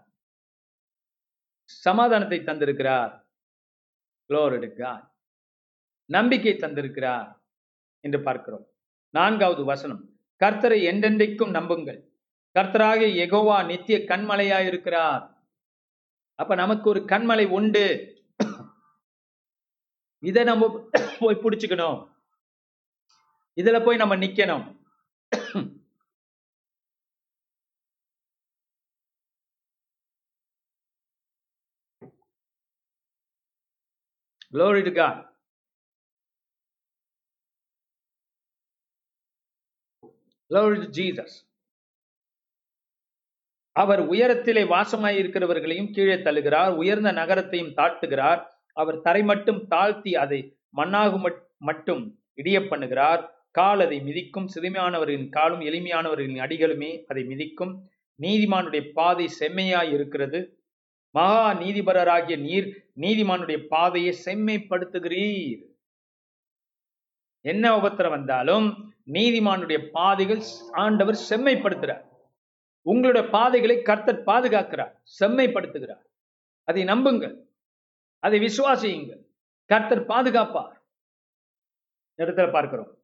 சமாதானத்தை தந்திருக்கிறார். Glory நம்பிக்கை தந்திருக்கிறார் என்று பார்க்கிறோம். நான்காவது வசனம். கர்த்தரை என்றென்றைக்கும் நம்புங்கள். கர்த்தராக எகோவா நித்திய கண்மலையாயிருக்கிறார். அப்ப நமக்கு ஒரு கண்மலை உண்டு இதை நம்ம போய் பிடிச்சுக்கணும் இதுல போய் நம்ம நிக்கணும் Glory to God. Glory to Jesus. அவர் உயரத்திலே வாசமாயிருக்கிறவர்களையும் கீழே தள்ளுகிறார் உயர்ந்த நகரத்தையும் தாழ்த்துகிறார். அவர் தரை மட்டும் தாழ்த்தி அதை மண்ணாகு மட்டும் இடிய பண்ணுகிறார். கால் அதை மிதிக்கும் சிறுமையானவர்களின் காலும் எளிமையானவர்களின் அடிகளுமே அதை மிதிக்கும். நீதிமானுடைய பாதை செம்மையாய் இருக்கிறது மகா நீதிபரராகிய நீர் நீதிமானுடைய பாதையை செம்மைப்படுத்துகிறீர். என்ன உபத்திரம் வந்தாலும் நீதிமானுடைய பாதைகள் ஆண்டவர் செம்மைப்படுத்துகிறார். உங்களுடைய பாதைகளை கர்த்தர் பாதுகாக்கிறார் செம்மைப்படுத்துகிறார். அதை நம்புங்கள். அதை விசுவாசியுங்கள். கர்த்தர் பாதுகாப்பார். இடத்துல பார்க்கிறோம்.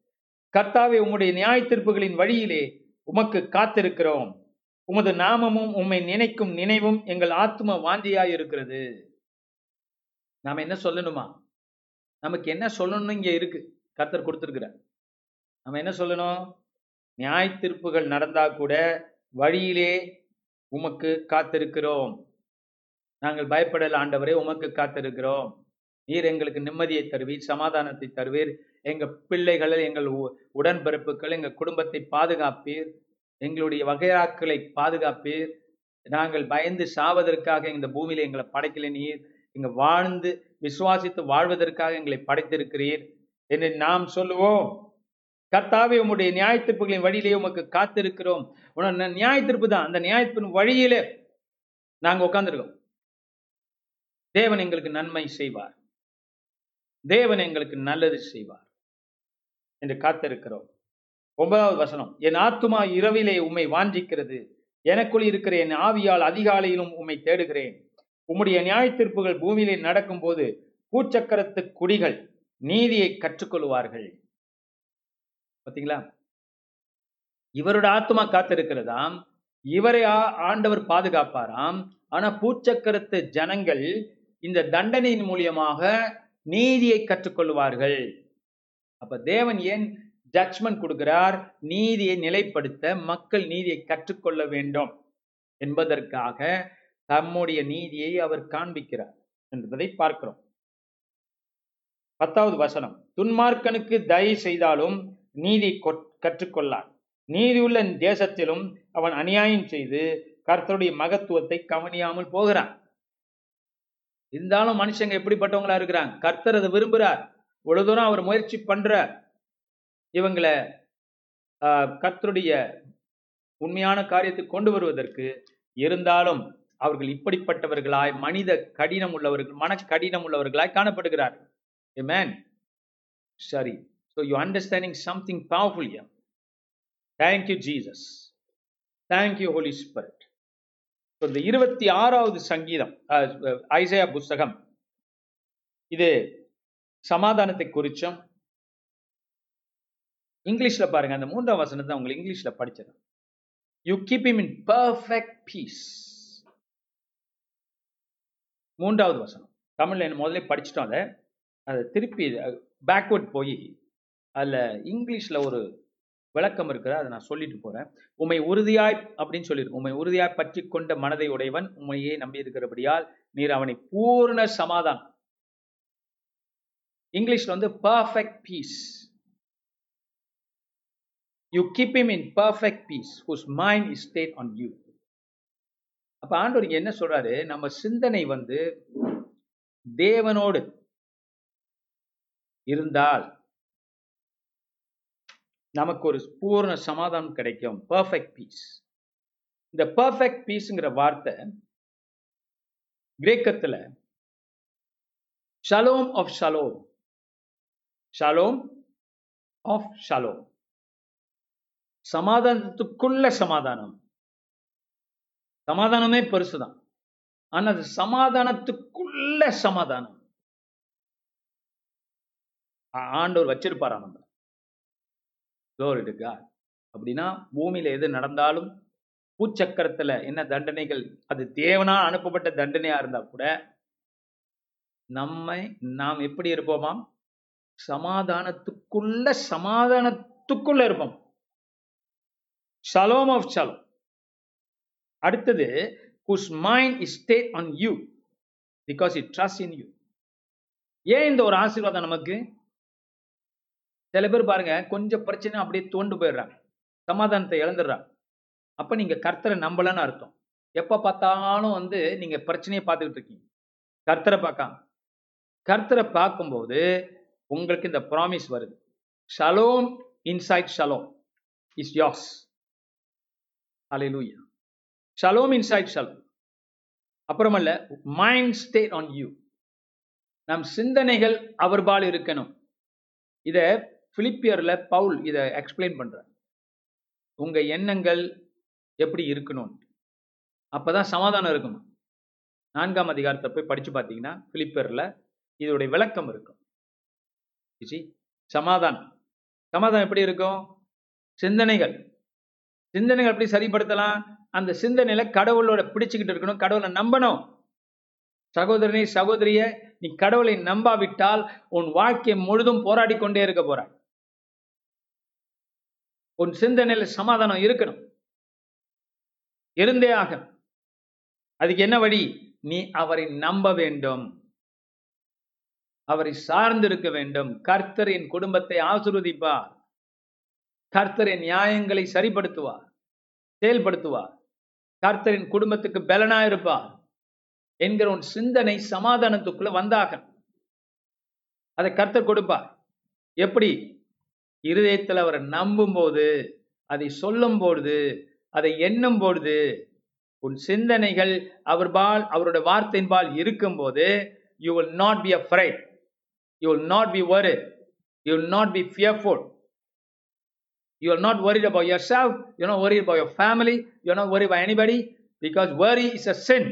கர்த்தாவே உம்முடைய நியாய தீர்ப்புகளின் வழியிலே உமக்கு காத்திருக்கிறோம். உமது நாமமும் உம்மை நினைக்கும் நினைவும் எங்கள் ஆத்ம வாந்தியாய் இருக்கிறது. நாம என்ன சொல்லணுமா? நமக்கு என்ன சொல்லணும்னு இங்க இருக்கு. கர்த்தர் கொடுத்துருக்கிறார். நம்ம என்ன சொல்லணும்? நியாய தீர்ப்புகள் நடந்தா கூட வழியிலே உமக்கு காத்திருக்கிறோம். நாங்கள் பயப்படல ஆண்டவரே உமக்கு காத்திருக்கிறோம். நீர் எங்களுக்கு நிம்மதியை தருவீர் சமாதானத்தை தருவீர். எங்கள் பிள்ளைகளை எங்கள் உ- உடன்பிறப்புகள் எங்கள் குடும்பத்தை பாதுகாப்பீர். எங்களுடைய வகைராக்களை பாதுகாப்பீர். நாங்கள் பயந்து சாவதற்காக இந்த பூமியில எங்களை படைக்கல நீர். இங்க வாழ்ந்து விசுவாசித்து வாழ்வதற்காக எங்களை படைத்திருக்கிறீர். என்று நாம் சொல்லுவோம். கர்த்தாவே உம்முடைய நியாயத்தீர்ப்புகளின் வழியிலே உமக்கு காத்திருக்கிறோம். உன நியாயத்தீர்ப்பு தான். அந்த நியாயத்தின் வழியிலே நாங்க உட்காந்துருக்கோம் தேவன் எங்களுக்கு நன்மை செய்வார். தேவன் எங்களுக்கு நல்லது செய்வார் என்று காத்திருக்கிறோம். ஒன்பதாவது வசனம் என் ஆத்துமா இரவிலே உம்மை வாஞ்சிக்கிறது. எனக்குள் இருக்கிற என் ஆவியால் அதிகாலையிலும் உம்மை தேடுகிறேன். உம்முடைய நியாயத்தீர்ப்புகள் பூமியிலே நடக்கும்போது பூச்சக்கரத்து குடிகள் நீதியை கற்றுக்கொள்வார்கள். பார்த்தீங்களா இவரோட ஆத்மா காத்திருக்கிறதாம். இவரை ஆண்டவர் பாதுகாப்பாராம். ஆனா பூச்சக்கரத்து ஜனங்கள் இந்த தண்டனையின் மூலியமாக நீதியை கற்றுக்கொள்வார்கள். அப்ப தேவன் ஏன் ஜட்ஜ்மெண்ட் கொடுக்கிறார்? நீதியை நிலைப்படுத்த மக்கள் நீதியை கற்றுக்கொள்ள வேண்டும் என்பதற்காக தம்முடைய நீதியை அவர் காண்பிக்கிறார் என்பதை பார்க்கிறோம். பத்தாவது வசனம் துன்மார்க்கனுக்கு தயவு செய்தாலும் நீதி கொட்- கற்றுக்கொள்ளான். நீதியுள்ள தேசத்திலும் அவன் அநியாயம் செய்து கர்த்தருடைய மகத்துவத்தை கவனியாமல் போகிறான். இருந்தாலும் மனுஷங்க எப்படிப்பட்டவங்களா இருக்கிறாங்க? கர்த்தர் அதை விரும்புகிறார் இவ்வளவு தூரம் அவர் முயற்சி பண்றார் இவங்களை ஆஹ், கர்த்தருடைய உண்மையான காரியத்தை கொண்டு வருவதற்கு இருந்தாலும் அவர்கள் இப்படிப்பட்டவர்களாய் மனித கடினம் உள்ளவர்கள் மன கடினம் உள்ளவர்களாய் காணப்படுகிறார் Amen. சரி. So you understanding something powerful here. Thank you, Jesus. Thank you, Holy Spirit. இந்த இருபத்தி ஆறாவது சங்கீதம் ஐசையா புஸ்தகம் இது சமாதானத்தை குறிச்சும் இங்கிலீஷ்ல பாருங்க அந்த மூன்றாம் வசனத்தை உங்களுக்கு இங்கிலீஷ்ல படிச்சிடறேன் you keep him in perfect peace மூன்றாவது வசனம் தமிழ்ல என்ன முதல்ல படிச்சிட்டோம் அதை அதை திருப்பி பேக்வர்ட் போய் அதில் இங்கிலீஷில் ஒரு விளக்கம் இருக்கிற அதை நான் சொல்லிட்டு போகிறேன் உம்மை உறுதியாய் அப்படின்னு சொல்லியிருக்கோம் உம்மை உறுதியாய் பற்றி கொண்ட மனதை உடையவன் உம்மையே நம்பி இருக்கிறபடியால் நீர் அவனை பூர்ண சமாதானம். இங்கிலீஷில் வந்து perfect peace you keep him in perfect peace whose mind is stayed on you அப்போ ஆண்டவர் என்ன சொல்றாரு? நம்ம சிந்தனை வந்து தேவனோடு இருந்தால் நமக்கு ஒரு பூர்ண சமாதானம் கிடைக்கும். பர்ஃபெக்ட் பீஸ் இந்த பர்ஃபெக்ட் பீஸ்ங்கிற வார்த்தை கிரேக்கத்துல shalom of shalom shalom of shalom சமாதானத்துக்குள்ள சமாதானம். சமாதானமே பெருசுதான். ஆனா அது சமாதானத்துக்குள்ள சமாதானம். ஆண்டவர் வச்சிருப்பாரா நம்ம க்ளோரி டு காட் அப்படின்னா பூமியில எது நடந்தாலும் பூச்சக்கரத்துல என்ன தண்டனைகள் அது தேவனா அனுப்பப்பட்ட தண்டனையா இருந்தா கூட நம்மை நாம் எப்படி இருப்போமாம் சமாதானத்துக்குள்ள சமாதானத்துக்குள்ள இருப்போம். ஷலோம் ஆஃப் ஷலோம் அடுத்தது whose mind is stay on you because it trust in you ஏன் இந்த ஒரு ஆசீர்வாதம் நமக்கு? சில பேர் பாருங்க கொஞ்சம் பிரச்சனை அப்படியே தோண்டு போயிடுறாங்க. சமாதானத்தை இழந்துடுறாங்க. அப்ப நீங்க கர்த்தரை நம்பலன்னு அர்த்தம். எப்ப பார்த்தாலும் வந்து நீங்க பிரச்சனையை பார்த்துக்கிட்டு இருக்கீங்க. கர்த்தரை பார்க்காம. கர்த்தரை பார்க்கும்போது உங்களுக்கு இந்த ப்ராமிஸ் வருது. ஷலோம் இன்சைட் ஷலோம் இஸ் யாஸ் அலை லூயா ஷலோம் இன்சைட் ஷலோம் அப்புறமல்ல மைண்ட் ஸ்டேட் ஆன் யூ நம் சிந்தனைகள் அவர்பால் இருக்கணும். இதை பிலிப்பியரில் பவுல் இதை எக்ஸ்பிளைன் பண்றார். உங்கள் எண்ணங்கள் எப்படி இருக்கணும்? அப்பதான் சமாதானம் இருக்கணும் நான்காம் அதிகாரத்தை போய் படித்து பார்த்தீங்கன்னா பிலிப்பியர்ல இதோடைய விளக்கம் இருக்கும். You சமாதானம். சமாதானம் எப்படி இருக்கும்? சிந்தனைகள். சிந்தனைகள் எப்படி சரிப்படுத்தலாம்? அந்த சிந்தனையில கடவுளோட பிடிச்சுக்கிட்டு இருக்கணும் கடவுளை நம்பணும். சகோதரனை சகோதரிய நீ கடவுளை நம்பாவிட்டால் உன் வாழ்க்கை முழுதும் போராடி கொண்டே இருக்க போறாய். உன் சிந்தனையில சமாதானம் இருக்கணும். இருந்தே ஆகணும். அதுக்கு என்ன வழி? நீ அவரை நம்ப வேண்டும். அவரை சார்ந்து இருக்க வேண்டும். கர்த்தர் என் குடும்பத்தை ஆசிர்வதிப்பார். கர்த்தரின் நியாயங்களை சரிப்படுத்துவார். செயல்படுத்துவார். கர்த்தரின் குடும்பத்துக்கு பலனா இருப்பார். என்கிற உன் சிந்தனை சமாதானத்துக்குள்ள வந்தாக அதை கர்த்தர் கொடுப்பார். எப்படி? இருதயத்தில் அவரை நம்பும்போது அதை சொல்லும் பொழுது அதை எண்ணும் பொழுது உன் சிந்தனைகள் அவர் பால் அவரோட வார்த்தையின் பால் இருக்கும்போது you will not be afraid you will not be worry you will not be fearful you are not worried about yourself you not worried about your family you not worry by anybody because worry is a sin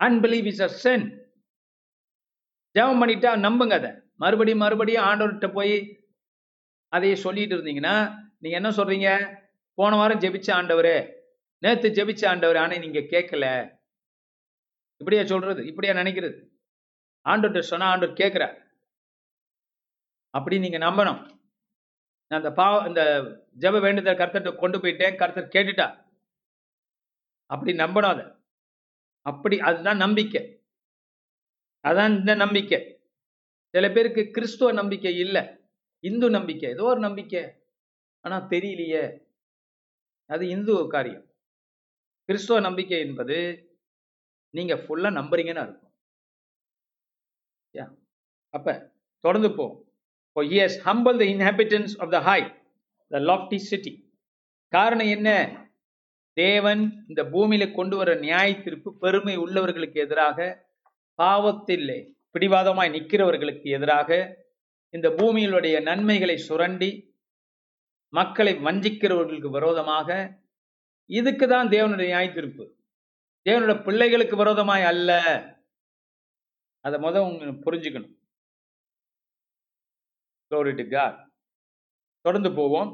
unbelief is a sin ஜெபம் பண்ணிட்டா நம்புங்க அதை மறுபடியும் மறுபடியும் ஆண்டவர்கிட்ட போய் அதையே சொல்லிட்டு இருந்தீங்கன்னா நீங்க என்ன சொல்றீங்க? போன வாரம் ஜெபிச்ச ஆண்டவர் நேத்து ஜெபிச்ச ஆண்டவர் ஆனால் நீங்க கேட்கல. இப்படியா சொல்றது? இப்படியா நினைக்கிறது? ஆண்டவர்கிட்ட சொன்னா ஆண்டவர் கேட்கிறார். அப்படி நீங்க நம்பணும். நான் அந்த பாவ இந்த ஜெப வேண்டுதல் கர்த்தர்கிட்ட கொண்டு போயிட்டேன் கர்த்தர் கேட்டுட்டா அப்படி நம்பணும் அதை அப்படி அதுதான் நம்பிக்கை. அதான் இந்த நம்பிக்கை. சில பேருக்கு கிறிஸ்துவ நம்பிக்கை இல்லை. இந்து நம்பிக்கை ஏதோ ஒரு நம்பிக்கை. ஆனால் தெரியலையே. அது இந்து காரியம். கிறிஸ்துவ நம்பிக்கை என்பது நீங்கள் ஃபுல்லாக நம்புறீங்கன்னு அர்த்தம். யா? அப்போ தொடர்ந்து போ as humble the inhabitants of the of the high, the city காரணம் என்ன? தேவன் இந்த பூமியில கொண்டு வர நியாய தீர்ப்பு பெருமை உள்ளவர்களுக்கு எதிராக பாவத்தில்லை பிடிவாதமாய் நிற்கிறவர்களுக்கு எதிராக இந்த பூமியிலுடைய நன்மைகளை சுரண்டி மக்களை வஞ்சிக்கிறவர்களுக்கு விரோதமாக இதுக்கு தான் தேவனுடைய நியாயத்திருப்பு தேவனுடைய பிள்ளைகளுக்கு விரோதமாய் அல்ல. அதை முத உங்க புரிஞ்சுக்கணும். தொடர்ந்து போவோம்.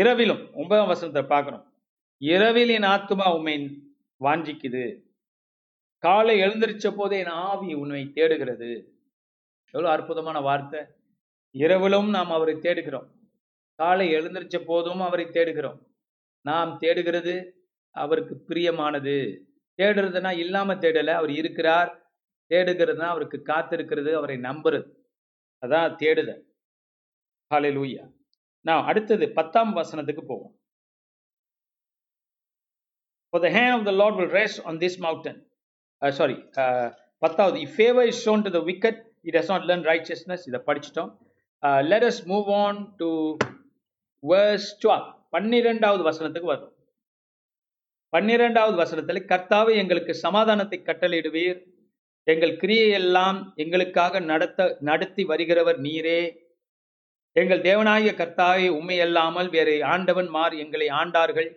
இரவிலும் ஒன்பதாம் வசனத்தை பார்க்கணும். இரவிலின் ஆத்மா ஆத்துமா உண்மை வாஞ்சிக்குது. காலை எழுந்திருச்ச போதே என் ஆவி உன்னை தேடுகிறது. எவ்வளோ அற்புதமான வார்த்தை. இரவிலும் நாம் அவரை தேடுகிறோம். காலை எழுந்திருச்ச போதும் அவரை தேடுகிறோம். நாம் தேடுகிறது அவருக்கு பிரியமானது. தேடுறதுனா இல்லாம தேடலை அவர் இருக்கிறார். தேடுகிறதுனா அவருக்கு காத்திருக்கிறது அவரை நம்புறது. அதான் தேடுதல். ஹalleluya. நான் அடுத்தது பத்தாம் வசனத்துக்கு போவோம். For the hand of the Lord will rest on this mountain. Uh, sorry uh, பத்தாவது if favour is shown to the wicked it has not learn righteousness இதை படிச்சிட்டோம். Let us move on to verse twelve பன்னிரெண்டாவது வசனத்துக்கு வரும் பன்னிரெண்டாவது வசனத்தில் கர்த்தாவை எங்களுக்கு சமாதானத்தை கட்டளையிடுவீர். எங்கள் கிரியையெல்லாம் எங்களுக்காக நடத்த நடத்தி வருகிறவர் நீரே. எங்கள் தேவனாகிய கர்த்தாவை உண்மையல்லாமல் வேறு ஆண்டவன் மார் எங்களை ஆண்டார்கள்.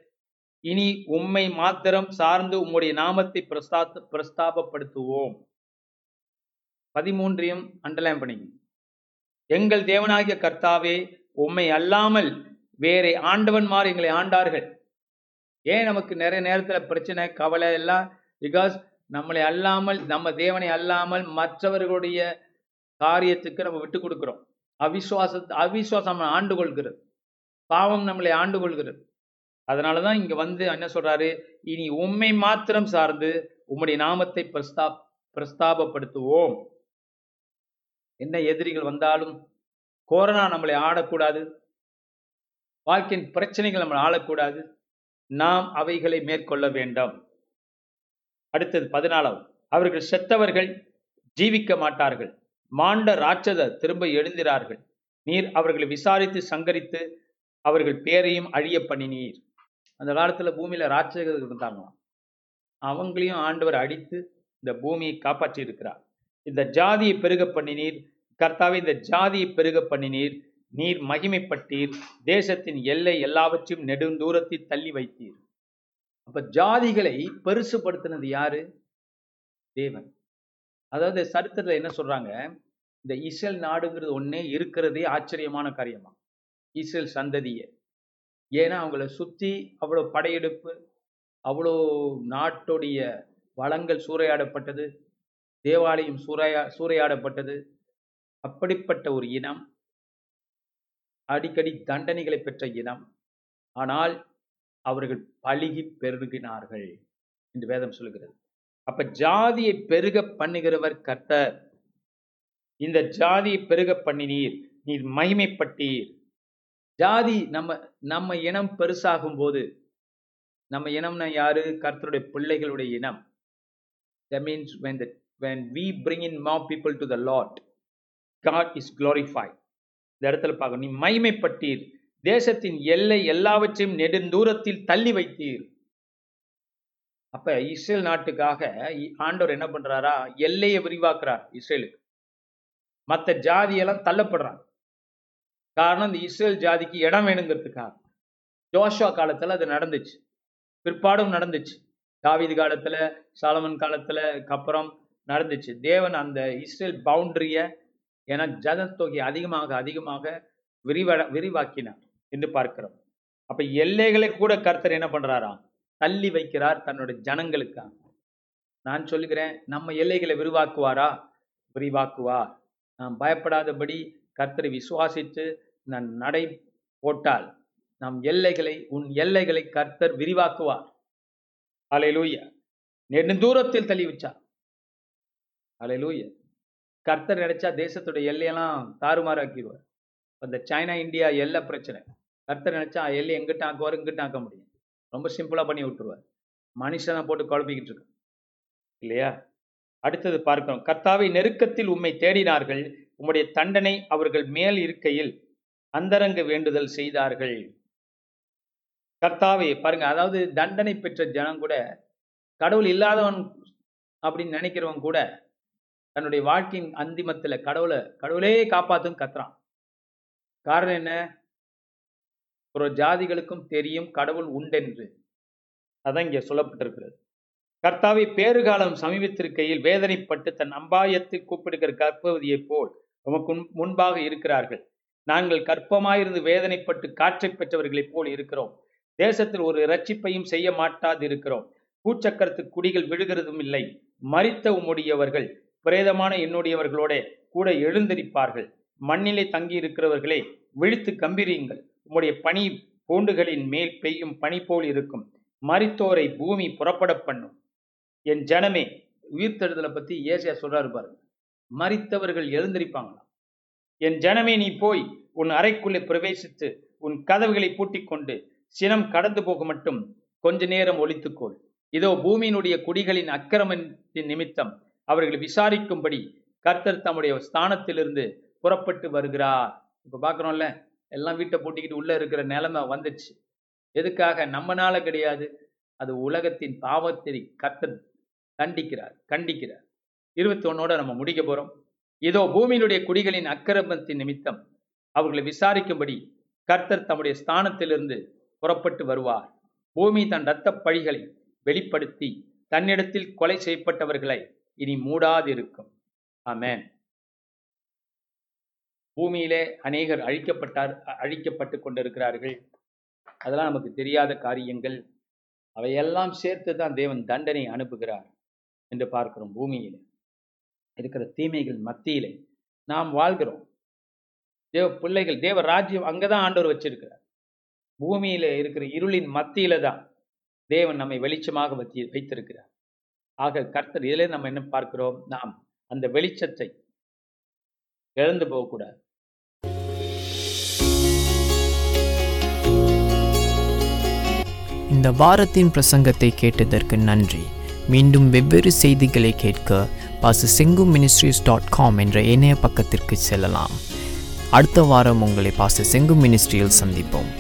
இனி உம்மை மாத்திரம் சார்ந்து உம்முடைய நாமத்தை பிரஸ்தா பிரஸ்தாபப்படுத்துவோம். பதிமூன்றையும் அண்டர்லைன் பண்ணிங்க எங்கள் தேவனாகிய கர்த்தாவே உம்மை அல்லாமல் வேற ஆண்டவன்மார் எங்களை ஆண்டார்கள். ஏன் நமக்கு நிறைய நேரத்தில் பிரச்சனை கவலை எல்லாம்? பிகாஸ் நம்மளை அல்லாமல் நம்ம தேவனை அல்லாமல் மற்றவர்களுடைய காரியத்துக்கு நம்ம விட்டு கொடுக்கிறோம். அவிசுவாச அவிசுவாசம் ஆண்டு கொள்கிறது பாவம் நம்மளை ஆண்டு கொள்கிறது அதனாலதான் இங்க வந்து என்ன சொல்றாரு? இனி உண்மை மாத்திரம் சார்ந்து உம்முடைய நாமத்தை பிரஸ்தா பிரஸ்தாபப்படுத்துவோம். என்ன எதிரிகள் வந்தாலும் கொரோனா நம்மளை ஆடக்கூடாது. வாழ்க்கையின் பிரச்சனைகள் நம்மளை ஆளக்கூடாது. நாம் அவைகளை மேற்கொள்ள வேண்டும். அடுத்தது பதினாலாவது. அவர்கள் செத்தவர்கள் ஜீவிக்க மாட்டார்கள். மாண்ட ராட்சதர் திரும்ப எழுந்திரார்கள். நீர் அவர்களை விசாரித்து சங்கரித்து அவர்கள் பேரையும் அழிய பண்ணினீர். அந்த காலத்தில் பூமியில் ராட்சகர்கள் இருந்தாங்களாம். அவங்களையும் ஆண்டவர் அடித்து இந்த பூமியை காப்பாற்றி இருக்கிறார் இந்த ஜாதியை பெருக பண்ணினீர் கர்த்தாவை இந்த ஜாதியை பெருக பண்ணினீர் நீர் மகிமைப்பட்டீர் தேசத்தின் எல்லை எல்லாவற்றையும் நெடுந்தூரத்தில் தள்ளி வைத்தீர். அப்ப ஜாதிகளை பெருசுபடுத்தினது யாரு? தேவன். அதாவது சரித்திரத்துல என்ன சொல்றாங்க? இந்த இஸ்ரேல் நாடுங்கிறது ஒன்றே இருக்கிறதே ஆச்சரியமான காரியமா. இஸ்ரேல் சந்ததியை. ஏன்னா அவங்கள சுற்றி அவ்வளோ படையெடுப்பு அவ்வளோ நாட்டுடைய வளங்கள் சூறையாடப்பட்டது தேவாலயம் சூறையா சூறையாடப்பட்டது. அப்படிப்பட்ட ஒரு இனம் அடிக்கடி தண்டனைகளை பெற்ற இனம். ஆனால் அவர்கள் பழுகி பெருகினார்கள் என்று வேதம் சொல்லுகிறது. அப்ப ஜாதியை பெருக பண்ணுகிறவர் கர்த்தர். இந்த ஜாதியை பெருக பண்ணினீர் நீர் மகிமைப்பட்டீர். ஜாதி நம்ம நம்ம இனம் பெருசாகும் போது நம்ம இனம்னா யாரு? கர்த்தருடைய பிள்ளைகளுடைய இனம். The means when the when we bring in more people to the Lord God is glorified. இந்த இடத்துல பார்க்கணும். நீ மைமைப்பட்டீர் தேசத்தின் எல்லை எல்லாவற்றையும் நெடுந்தூரத்தில் தள்ளி வைத்தீர். அப்ப இஸ்ரேல் நாட்டுக்காக ஆண்டவர் என்ன பண்றாரா? எல்லையை விரிவாக்குறார் இஸ்ரேலுக்கு. மற்ற ஜாதியெல்லாம் தள்ளப்படுறாங்க காரணம் இந்த இஸ்ரேல் ஜாதிக்கு இடம் வேணுங்கிறதுக்காக. ஜோஷா காலத்துல அது நடந்துச்சு. பிற்பாடும் நடந்துச்சு. தாவீது காலத்துல சாலமன் காலத்துல அப்புறம் நடந்துச்சு. தேவன் அந்த இஸ்ரேல் பவுண்டரியை என ஜனத்தொகை அதிகமாக அதிகமாக விரிவட விரிவாக்கினார் என்று பார்க்கிறோம். அப்ப எல்லைகளை கூட கர்த்தர் என்ன பண்றாராம் தள்ளி வைக்கிறார் தன்னோட ஜனங்களுக்காக. நான் சொல்லுகிறேன் நம்ம எல்லைகளை விரிவாக்குவாரா? விரிவாக்குவார். நாம் பயப்படாதபடி கர்த்தரை விசுவாசித்து நான் நடை போட்டால் நம் எல்லைகளை உன் எல்லைகளை கர்த்தர் விரிவாக்குவார். அலையலூய நெடுந்தூரத்தில் தள்ளி வச்சார் அலையலூயா கர்த்தர் நினைச்சா தேசத்துடைய எல்லையெல்லாம் தாறுமாறாக்கிடுவார். அந்த சைனா இந்தியா எல்லை பிரச்சனை. கர்த்தர் நினைச்சா எல்லை எங்கிட்ட ஆக்குவார் இங்கிட்ட ஆக்க முடியும். ரொம்ப சிம்பிளா பண்ணி விட்டுருவார். மனுஷனை போட்டு குழப்பிக்கிட்டு இருக்கு இல்லையா? அடுத்தது பார்க்கிறோம். கர்த்தாவை நெருக்கத்தில் உண்மை தேடினார்கள். உம்முடைய தண்டனை அவர்கள் மேல் இருக்கையில் அந்தரங்க வேண்டுதல் செய்தார்கள். கர்த்தாவே பாருங்க அதாவது தண்டனை பெற்ற ஜனம் கூட கடவுள் இல்லாதவன் அப்படின்னு நினைக்கிறவன் கூட தன்னுடைய வாழ்க்கையின் அந்திமத்துல கடவுளை கடவுளே காப்பாத்தும் கத்துறான். காரணம் என்ன? ஒரு ஜாதிகளுக்கும் தெரியும் கடவுள் உண்டென்று. அதான் இங்கே சொல்லப்பட்டிருக்கிறது. கர்த்தாவை பேறுகாலம் சமீபத்திருக்கையில் வேதனைப்பட்டு தன் அம்பாயத்தில் கூப்பிடுகிற கர்ப்பவதியைப் போல் உமக்கு முன்பாக இருக்கிறார்கள். நாங்கள் கற்பமாயிருந்து வேதனைப்பட்டு காற்றை பெற்றவர்களைப் போல் இருக்கிறோம். தேசத்தில் ஒரு இரட்சிப்பையும் செய்ய மாட்டாது இருக்கிறோம் பூச்சக்கரத்து குடிகள் விழுகிறதும் இல்லை. மறித்த உம்முடையவர்கள் பிரேதமான என்னுடையவர்களோட கூட எழுந்திருப்பார்கள். மண்ணிலே தங்கி இருக்கிறவர்களே விழித்து கம்பீரியுங்கள். உம்முடைய பனி பூண்டுகளின் மேல் பெய்யும் பனி போல் இருக்கும். மறித்தோரை பூமி புறப்பட பண்ணும். என் ஜனமே உயிர்த்தெழுதலை பற்றி ஏசியா சொல்றாரு பாருங்க. மறித்தவர்கள் எழுந்திருப்பாங்களாம் என் ஜனமே நீ போய் உன் அறைக்குள்ளே பிரவேசித்து உன் கதவுகளை பூட்டிக் கொண்டு சினம் கடந்து போக மட்டும் கொஞ்ச நேரம் ஒழித்துக்கொள். இதோ பூமியினுடைய குடிகளின் அக்கிரமத்தின் நிமித்தம் அவர்களை விசாரிக்கும்படி கர்த்தர் தம்முடைய ஸ்தானத்திலிருந்து புறப்பட்டு வருகிறார். இப்ப பாக்குறோம்ல எல்லாம் வீட்டை பூட்டிக்கிட்டு உள்ள இருக்கிற நிலைமை வந்துச்சு. எதுக்காக? நம்மனால கிடையாது. அது உலகத்தின் பாவத்தை கர்த்தர் தண்டிக்கிறார் கண்டிக்கிறார். இருபத்தி ஒன்னோட நம்ம முடிக்க போறோம். இதோ பூமியினுடைய குடிகளின் அக்கிரமத்தின் நிமித்தம் அவர்களை விசாரிக்கும்படி கர்த்தர் தம்முடைய ஸ்தானத்திலிருந்து புறப்பட்டு வருவார். பூமி தன் இரத்த பழிகளை வெளிப்படுத்தி தன்னிடத்தில் கொலை செய்யப்பட்டவர்களை இனி மூடாதிருக்கும். ஆமேன். பூமியிலே அநேகர் அழிக்கப்பட்டார் அழிக்கப்பட்டு கொண்டிருக்கிறார்கள். அதெல்லாம் நமக்கு தெரியாத காரியங்கள். அவையெல்லாம் சேர்த்து தான் தேவன் தண்டனை அனுப்புகிறார் என்று பார்க்கிறோம் பூமியிலே. இருக்கிற தீமைகள் மத்தியிலே நாம் வாழ்கிறோம். தேவ பிள்ளைகள் தேவ ராஜ்யம் அங்கதான் ஆண்டவர் வச்சிருக்கிறார். பூமியில் இருக்கிற இருளின் மத்தியில தான் தேவன் நம்மை வெளிச்சமாக வத்தி வைத்திருக்கிறார். ஆக கர்த்தர் இதிலே நம்ம என்ன பார்க்கிறோம்? நாம் அந்த வெளிச்சத்தை இழந்து போகக்கூடாது. இந்த வாரத்தின் பிரசங்கத்தை கேட்டதற்கு நன்றி. மீண்டும் வெவ்வேறு செய்திகளை கேட்க பாச செங்கு மினிஸ்ட்ரிஸ் டாட் காம் என்ற இணைய பக்கத்திற்கு செல்லலாம். அடுத்த வாரம் உங்களை பாச செங்கு மினிஸ்ட்ரியில் சந்திப்போம்.